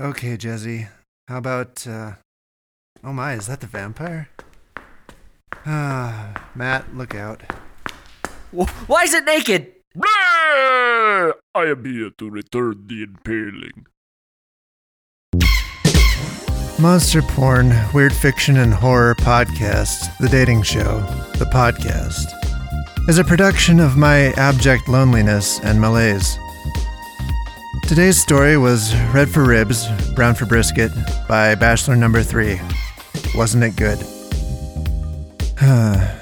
Okay, Jezzy. How about, uh. Oh my, is that the vampire? Ah, Matt, look out. Why is it naked? I am here to return the impaling. Monster Porn, Weird Fiction, and Horror Podcast, The Dating Show, The Podcast, is a production of my abject loneliness and malaise. Today's story was Red for Ribs, Brown for Brisket by Bachelor Number 3. Wasn't it good? (sighs)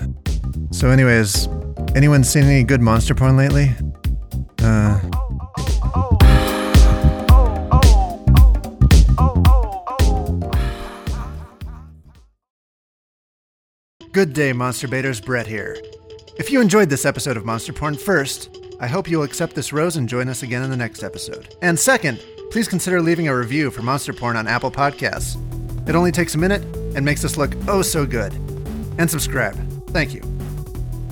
So, anyways, anyone seen any good monster porn lately? Uh. Good day, Monster Baiters. Brett here. If you enjoyed this episode of Monster Porn, first, I hope you'll accept this rose and join us again in the next episode. And second, please consider leaving a review for Monster Porn on Apple Podcasts. It only takes a minute and makes us look oh so good. And subscribe. Thank you.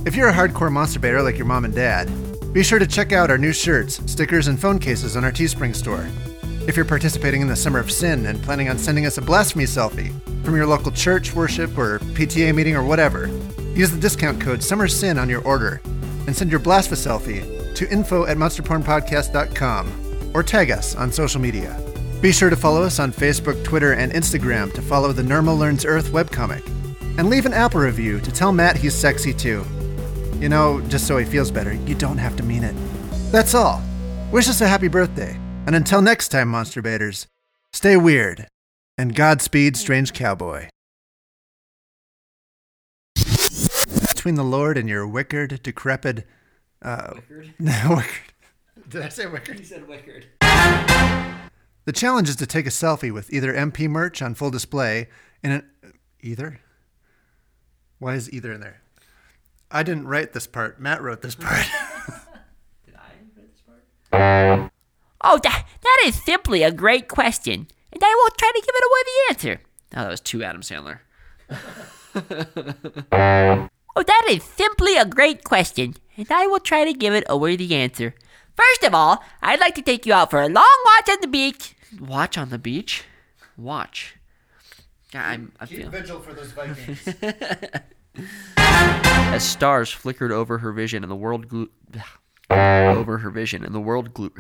If you're a hardcore monster baiter like your mom and dad, be sure to check out our new shirts, stickers, and phone cases on our Teespring store. If you're participating in the Summer of Sin and planning on sending us a blasphemy selfie from your local church, worship, or PTA meeting or whatever, use the discount code SummerSin on your order and send your blasphemy selfie to info at monsterpornpodcast.com or tag us on social media. Be sure to follow us on Facebook, Twitter, and Instagram to follow the Nermal Learns Earth webcomic. And leave an Apple review to tell Matt he's sexy too. You know, just so he feels better, you don't have to mean it. That's all. Wish us a happy birthday. And until next time, Monster Baiters, stay weird. And Godspeed, Strange Cowboy. Between the Lord and your wickered, decrepit. Uh, Wickard? (laughs) wicked. Did I say wicked? You said Wickard. The challenge is to take a selfie with either MP merch on full display in an. Either? Why is either in there? I didn't write this part. Matt wrote this part. (laughs) Did I write this part? Oh, that, that is simply a great question, and I will try to give it a worthy answer. Oh, that was two Adam Sandler. (laughs) Oh, that is simply a great question, and I will try to give it a worthy answer. First of all, I'd like to take you out for a long watch on the beach. Watch on the beach? Watch. Yeah, I'm, I feel. vigil for those Vikings. (laughs) As stars flickered over her vision and the world glue. (sighs) over her vision and the world glue.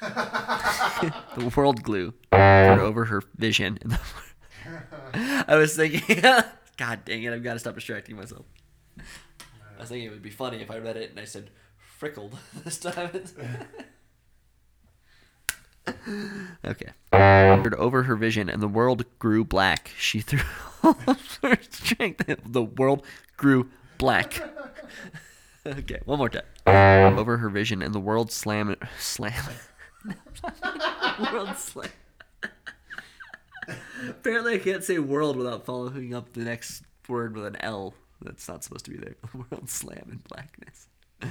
(laughs) the world glue over her vision. (laughs) I was thinking, (laughs) God dang it, I've got to stop distracting myself. I was thinking it would be funny if I read it and I said frickled this time. okay. Over her vision and the world grew black. She threw all of her strength. The world grew black. okay, one more time. Over her vision and the world slam slam. (laughs) world slam. Apparently, I can't say world without following up the next word with an L. That's not supposed to be there. (laughs) World slam in blackness. Oh,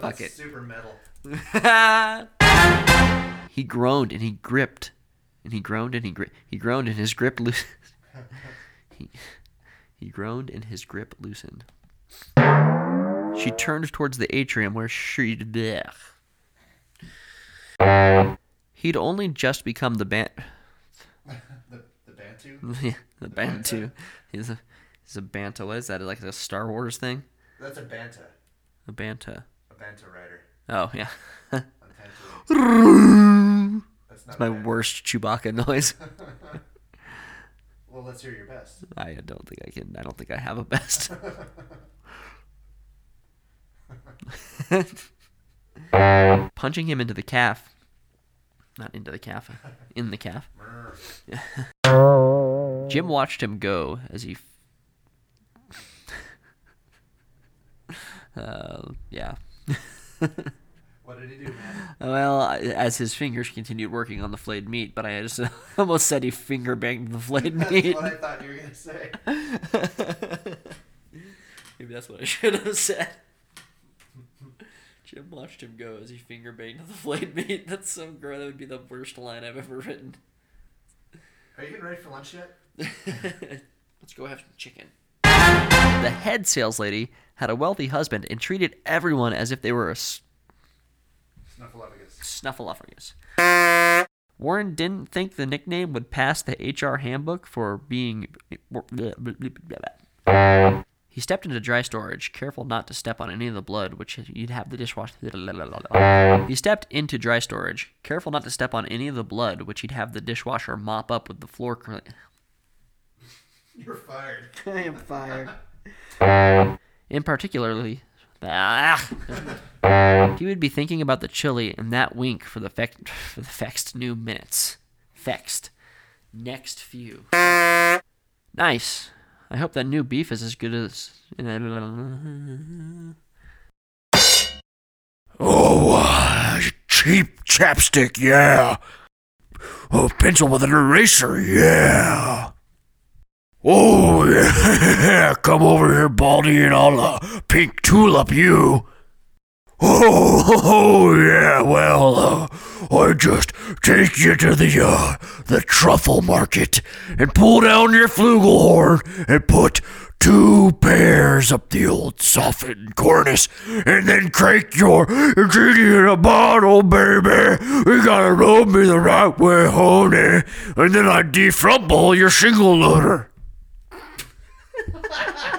Fuck it. Super metal. (laughs) he groaned and he gripped, and he groaned and he gri- he groaned and his grip loosened. he he groaned and his grip loosened. She turned towards the atrium where she. Blech. He'd only just become the ban. The, the Bantu? (laughs) Yeah, the Bantu. He's a he's a Banta. What is that? Like a Star Wars thing? That's a Banta. A Banta. A Banta rider. Oh yeah. (laughs) Tatooine. That's My Banta. worst Chewbacca noise. (laughs) Well, let's hear your best. I don't think I can. I don't think I have a best. Punching him into the calf. Not into the calf. (laughs) In the calf. Jim watched him go as he. (laughs) uh, yeah. (laughs) What did he do, man? Well, as his fingers continued working on the flayed meat, but I just almost said he finger banged the flayed meat. That's what I thought you were going to say. Maybe that's what I should have said. Jim watched him go as he finger banged the flayed (laughs) meat. That's so gross. That would be the worst line I've ever written. Are you getting ready for lunch yet? (laughs) Let's go have some chicken. The head sales lady had a wealthy husband and treated everyone as if they were a s- Snuffleupagus. snuffleupagus. Warren didn't think the nickname would pass the HR handbook for being. Eh, He stepped into dry storage, careful not to step on any of the blood, which you'd have the dishwasher. (laughs) He stepped into dry storage, careful not to step on any of the blood, which he'd have the dishwasher mop up with the floor. Cl- You're fired. (laughs) I am fired. In particularly, ah, he would be thinking about the chili and that wink for the fex- for the fexed new minutes. Fexed. Next few. Nice. I hope that new beef is as good as. Oh, uh, cheap chapstick, yeah. Oh, pencil with an eraser, yeah. Oh, (laughs) yeah. Come over here, Baldy, and I'll uh, pink tulip you. Oh, (laughs) oh, yeah, well, uh, I just take you to the, uh, the truffle market and pull down your flugelhorn and put two pairs up the old softened cornice and then crank your genie in a bottle, baby. You gotta rub me the right way, honey. And then I defrumble your shingle loader. (laughs)